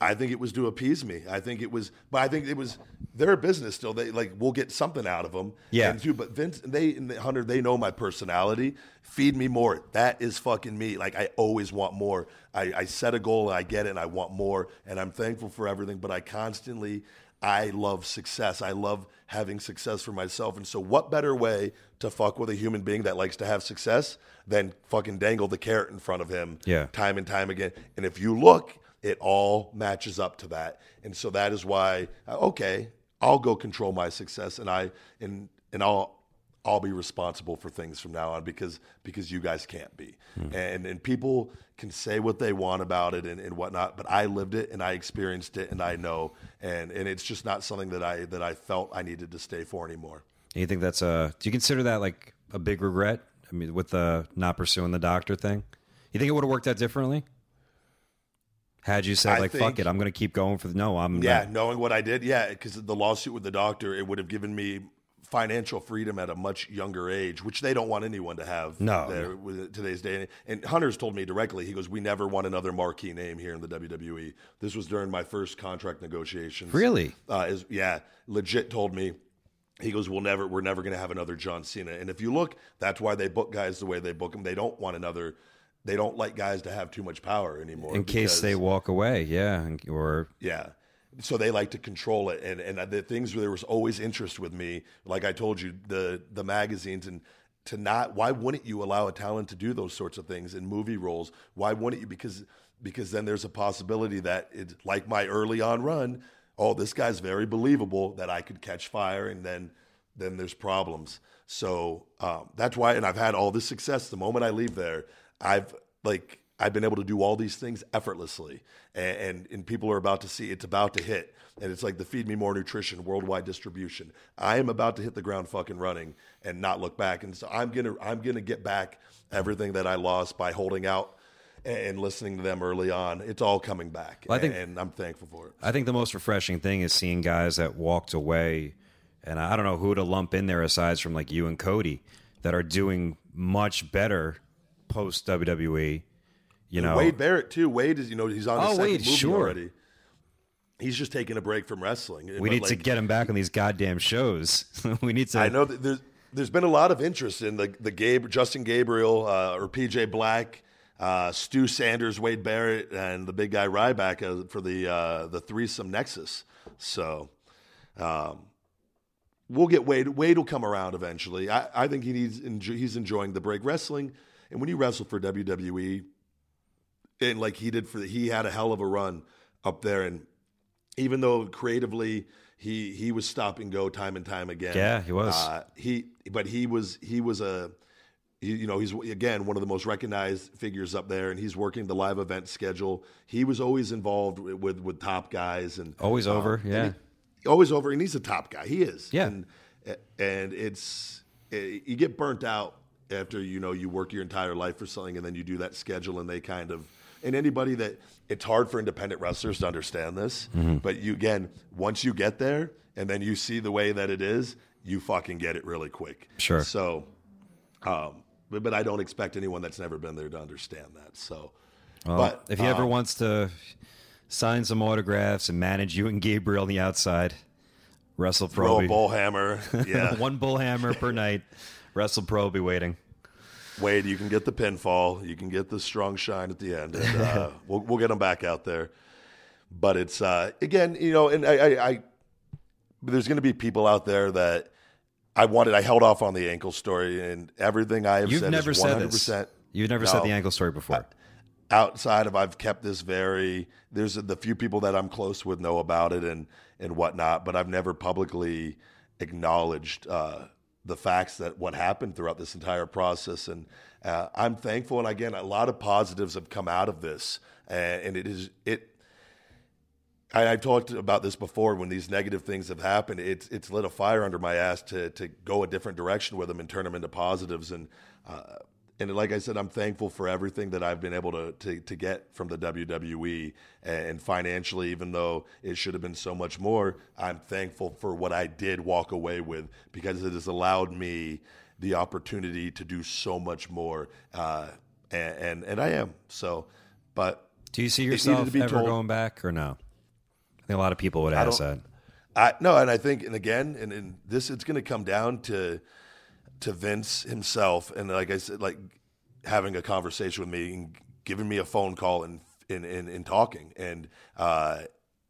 S4: I think it was to appease me. I think it was, but I think it was their business still. They like we'll get something out of them.
S5: Yeah.
S4: And too, but Vince, they and the Hunter, they know my personality. Feed me more. That is fucking me. Like I always want more. I, I set a goal and I get it, and I want more, and I'm thankful for everything. But I constantly, I love success. I love having success for myself. And so, what better way to fuck with a human being that likes to have success than fucking dangle the carrot in front of him
S5: Yeah.
S4: time and time again? And if you look, it all matches up to that. And so that is why, okay, I'll go control my success, and I and and I'll I'll be responsible for things from now on because because you guys can't be. And and people can say what they want about it and, and whatnot, but I lived it and I experienced it and I know and and it's just not something that I that I felt I needed to stay for anymore.
S5: And you think that's a? Do you consider that like a big regret? I mean, with the not pursuing the doctor thing, you think it would have worked out differently? Had you said like, "Fuck it, I'm going to keep going for the no"? I'm
S4: Yeah,
S5: not-
S4: knowing what I did, yeah, because the lawsuit with the doctor, it would have given me financial freedom at a much younger age, which they don't want anyone to have.
S5: No,
S4: there with today's day. And Hunter's told me directly, he goes, "We never want another marquee name here in the WWE." This was during my first contract negotiations.
S5: Really?
S4: Uh, is yeah, legit told me. He goes, "We'll never, we're never going to have another John Cena." And if you look, that's why they book guys the way they book them. They don't want another. They don't like guys to have too much power anymore.
S5: in case they walk away, yeah, or
S4: yeah. So they like to control it, and and the things where there was always interest with me, like I told you, the the magazines and to not. Why wouldn't you allow a talent to do those sorts of things in movie roles? Why wouldn't you? Because because then there's a possibility that it's like my early on run. Oh, this guy's very believable that I could catch fire, and then then there's problems. So um, that's why, and I've had all this success. The moment I leave there, I've like I've been able to do all these things effortlessly, and, and and people are about to see it's about to hit, and it's like the feed me more nutrition worldwide distribution. I am about to hit the ground fucking running and not look back, and so I'm gonna I'm gonna get back everything that I lost by holding out and, listening to them early on. It's all coming back,
S5: Well, I think-
S4: and I'm thankful for it.
S5: I think the most refreshing thing is seeing guys that walked away, and I don't know who to lump in there aside from like you and Cody that are doing much better post WWE. You know,
S4: Wade Barrett too. Wade is you know he's on the
S5: Oh,
S4: second
S5: Wade,
S4: movie
S5: sure.
S4: already. He's just taking a break from wrestling.
S5: we
S4: But,
S5: need to get him back on these goddamn shows. we need to.
S4: I know that there's there's been a lot of interest in the the Gabe Justin Gabriel uh, or PJ Black, uh, Stu Sanders, Wade Barrett, and the big guy Ryback uh, for the uh, the threesome Nexus. So. Um, We'll get Wade. Wade will come around eventually. I, I think he needs. Enjoy, he's enjoying the break wrestling, and when you wrestle for WWE, and like he did for the, he had a hell of a run up there, and even though creatively he he was stop and go time and time again.
S5: Yeah, he was.
S4: Uh, he but he was he was a he, you know he's again one of the most recognized figures up there, and he's working the live event schedule. He was always involved with with, with top guys and
S5: Always
S4: um,
S5: over, yeah.
S4: he- always over, and he's a top guy. He is.
S5: Yeah.
S4: and and it's it, you get burnt out after you know you work your entire life for something, and then you do that schedule, and they kind of and anybody that it's hard for independent wrestlers to understand this,
S5: Mm-hmm.
S4: but you again once you get there, and then you see the way that it is, you fucking get it really quick.
S5: Sure.
S4: So, um, but, but I don't expect anyone that's never been there to understand that. So,
S5: Well,
S4: but
S5: if he ever
S4: um,
S5: wants to sign some autographs and manage you and Gabriel on the outside, Wrestle Pro.
S4: throw a
S5: be-
S4: bull hammer, yeah.
S5: One bull hammer per night. Wrestle Pro will be waiting.
S4: Wade, you can get the pinfall, you can get the strong shine at the end, and uh, we'll we'll get them back out there. But it's uh, again, you know, and I, I, I there's going to be people out there that I wanted. I held off on the ankle story, and everything I have said.
S5: You've
S4: said
S5: never
S4: is
S5: said
S4: 100%.
S5: this. You've never said the ankle story before.
S4: outside of I've kept this very there's the few people that I'm close with know about it and and whatnot, but I've never publicly acknowledged uh, the facts that what happened throughout this entire process. And uh, I'm thankful. And again, a lot of positives have come out of this, and, it is it. I, I've talked about this before. When these negative things have happened, it's it's lit a fire under my ass to to go a different direction with them and turn them into positives. And uh, and like I said, I'm thankful for everything that I've been able to to, to get from the WWE and financially, even though it should have been so much more. I'm thankful for what I did walk away with because it has allowed me the opportunity to do so much more, uh, and, and and I am so. But
S5: Do you see yourself ever
S4: told-
S5: going back or no? I think a lot of people would ask that.
S4: I no, and I think, and again, and, and this it's going to come down to to Vince himself, and like I said, like having a conversation with me and giving me a phone call and and, and talking and uh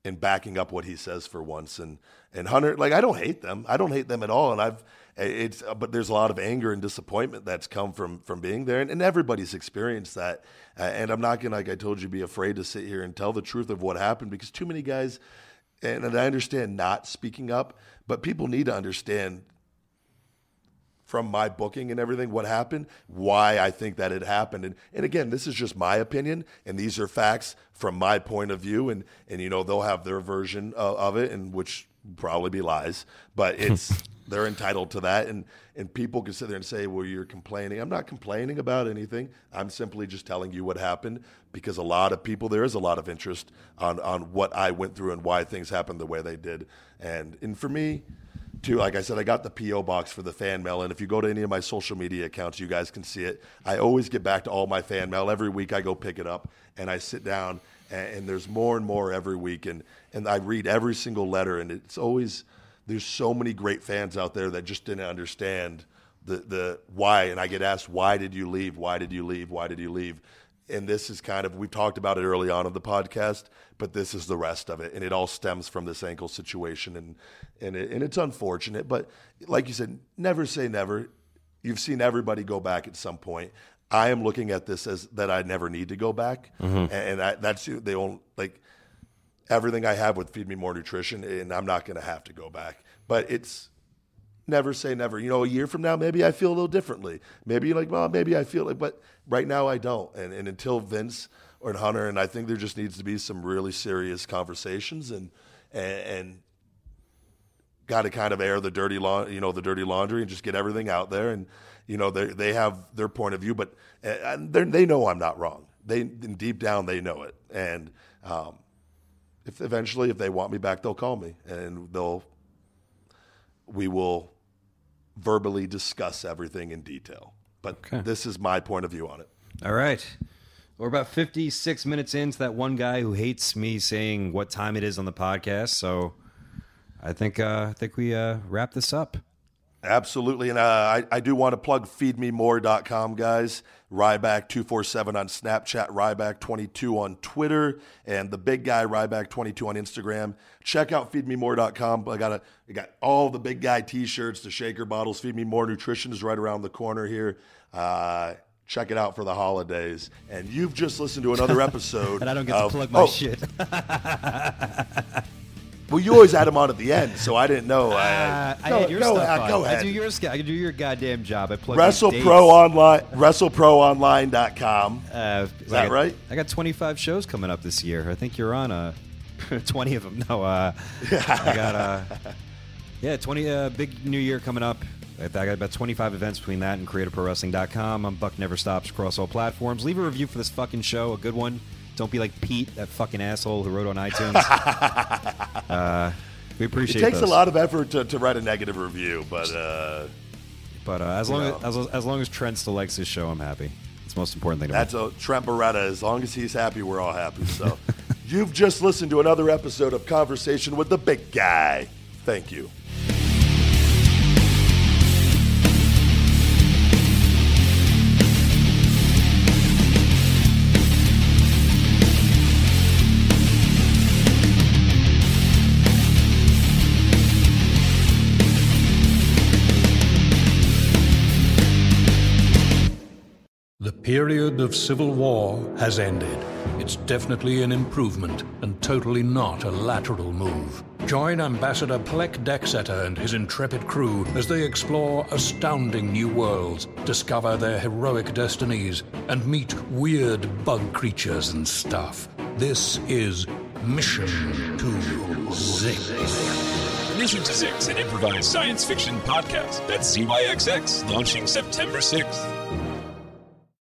S4: and backing up what he says for once. And and Hunter like I don't hate them. I don't hate them at all. And I've it's but there's a lot of anger and disappointment that's come from from being there. And, and everybody's experienced that. Uh, and I'm not gonna like I told you be afraid to sit here and tell the truth of what happened because too many guys and, and I understand not speaking up but people need to understand from my booking and everything what happened, why I think that it happened. And and again, this is just my opinion and these are facts from my point of view and and you know they'll have their version of, of it and which probably be lies, but it's they're entitled to that and and people can sit there and say, "Well, you're complaining." I'm not complaining about anything. I'm simply just telling you what happened because a lot of people there is a lot of interest on on what I went through and why things happened the way they did. And and for me, too. Like I said, I got the PO box for the fan mail, and if you go to any of my social media accounts, you guys can see it. I always get back to all my fan mail every week. I go pick it up, and I sit down, and, and there's more and more every week, and and I read every single letter, and it's always there's so many great fans out there that just didn't understand the the why, and I get asked, why did you leave? Why did you leave? Why did you leave? And this is kind of we've talked about it early on in the podcast, but this is the rest of it, and it all stems from this ankle situation, and and it, and it's unfortunate, but like you said, never say never. You've seen everybody go back at some point. I am looking at this as that I never need to go back, mm-hmm. and, and I, that's the only like everything I have would feed me more nutrition, and I'm not going to have to go back. But it's never say never. You know, a year from now, maybe I feel a little differently. Maybe you're like, well, maybe I feel like, but right now I don't. And, and until Vince or Hunter, and I think there just needs to be some really serious conversations and and, and got to kind of air the dirty laundry, you know, the dirty laundry, and just get everything out there. And you know, they they have their point of view, but they know I'm not wrong. They deep down they know it, and. Um, if eventually, if they want me back, they'll call me and they'll we will verbally discuss everything in detail. But this is my point of view on it.
S5: All right. We're about 56 minutes into that one guy who hates me saying what time it is on the podcast. So I think uh, I think we uh, wrap this up.
S4: Absolutely. And uh, I, I do want to plug feedmemore.com, guys. Ryback247 on Snapchat, Ryback22 on Twitter, and the big guy, Ryback22 on Instagram. Check out feedmemore.com. I got a, I got all the big guy t shirts, the shaker bottles. Feed Me More Nutrition is right around the corner here. Uh, check it out for the holidays. And you've just listened to another episode.
S5: And I don't get
S4: of-
S5: to plug my
S4: oh,
S5: shit.
S4: Well, you always add them on at the end, so I didn't know.
S5: Uh,
S4: I,
S5: I
S4: no,
S5: had your
S4: no,
S5: stuff
S4: uh, go
S5: I
S4: ahead.
S5: do your I do your goddamn job. I plug my
S4: WrestlePro
S5: dates.
S4: Online, WrestleProOnline.com.
S5: Uh,
S4: Is that
S5: got,
S4: right?
S5: I got 25 shows coming up this year. I think you're on uh, 20 of them. No, uh, I got uh, yeah, 20 uh, big new year coming up. I got about 25 events between that and CreativeProWrestling.com. I'm Buck Never Stops across all platforms. Leave a review for this fucking show, a good one. Don't be like Pete, that fucking asshole who wrote on iTunes. uh, we appreciate.
S4: It takes a lot of effort to, to write a negative review, but uh,
S5: but uh, as long
S4: know.
S5: as, as long as Trent still likes his show, I'm happy. It's the most important thing to me.
S4: that's a Trent Beretta. As long as he's happy, we're all happy. So, you've just listened to another episode of Conversation with the Big Guy. Thank you.
S1: Period of civil war has ended. It's definitely an improvement and totally not a lateral move. Join Ambassador Pleck Decksetter and his intrepid crew as they explore astounding new worlds, discover their heroic destinies, and meet weird bug creatures and stuff. This is Mission to Zyxx.
S2: Mission to Zyxx, an improvised science fiction podcast. That's ZYXX, launching September 6th.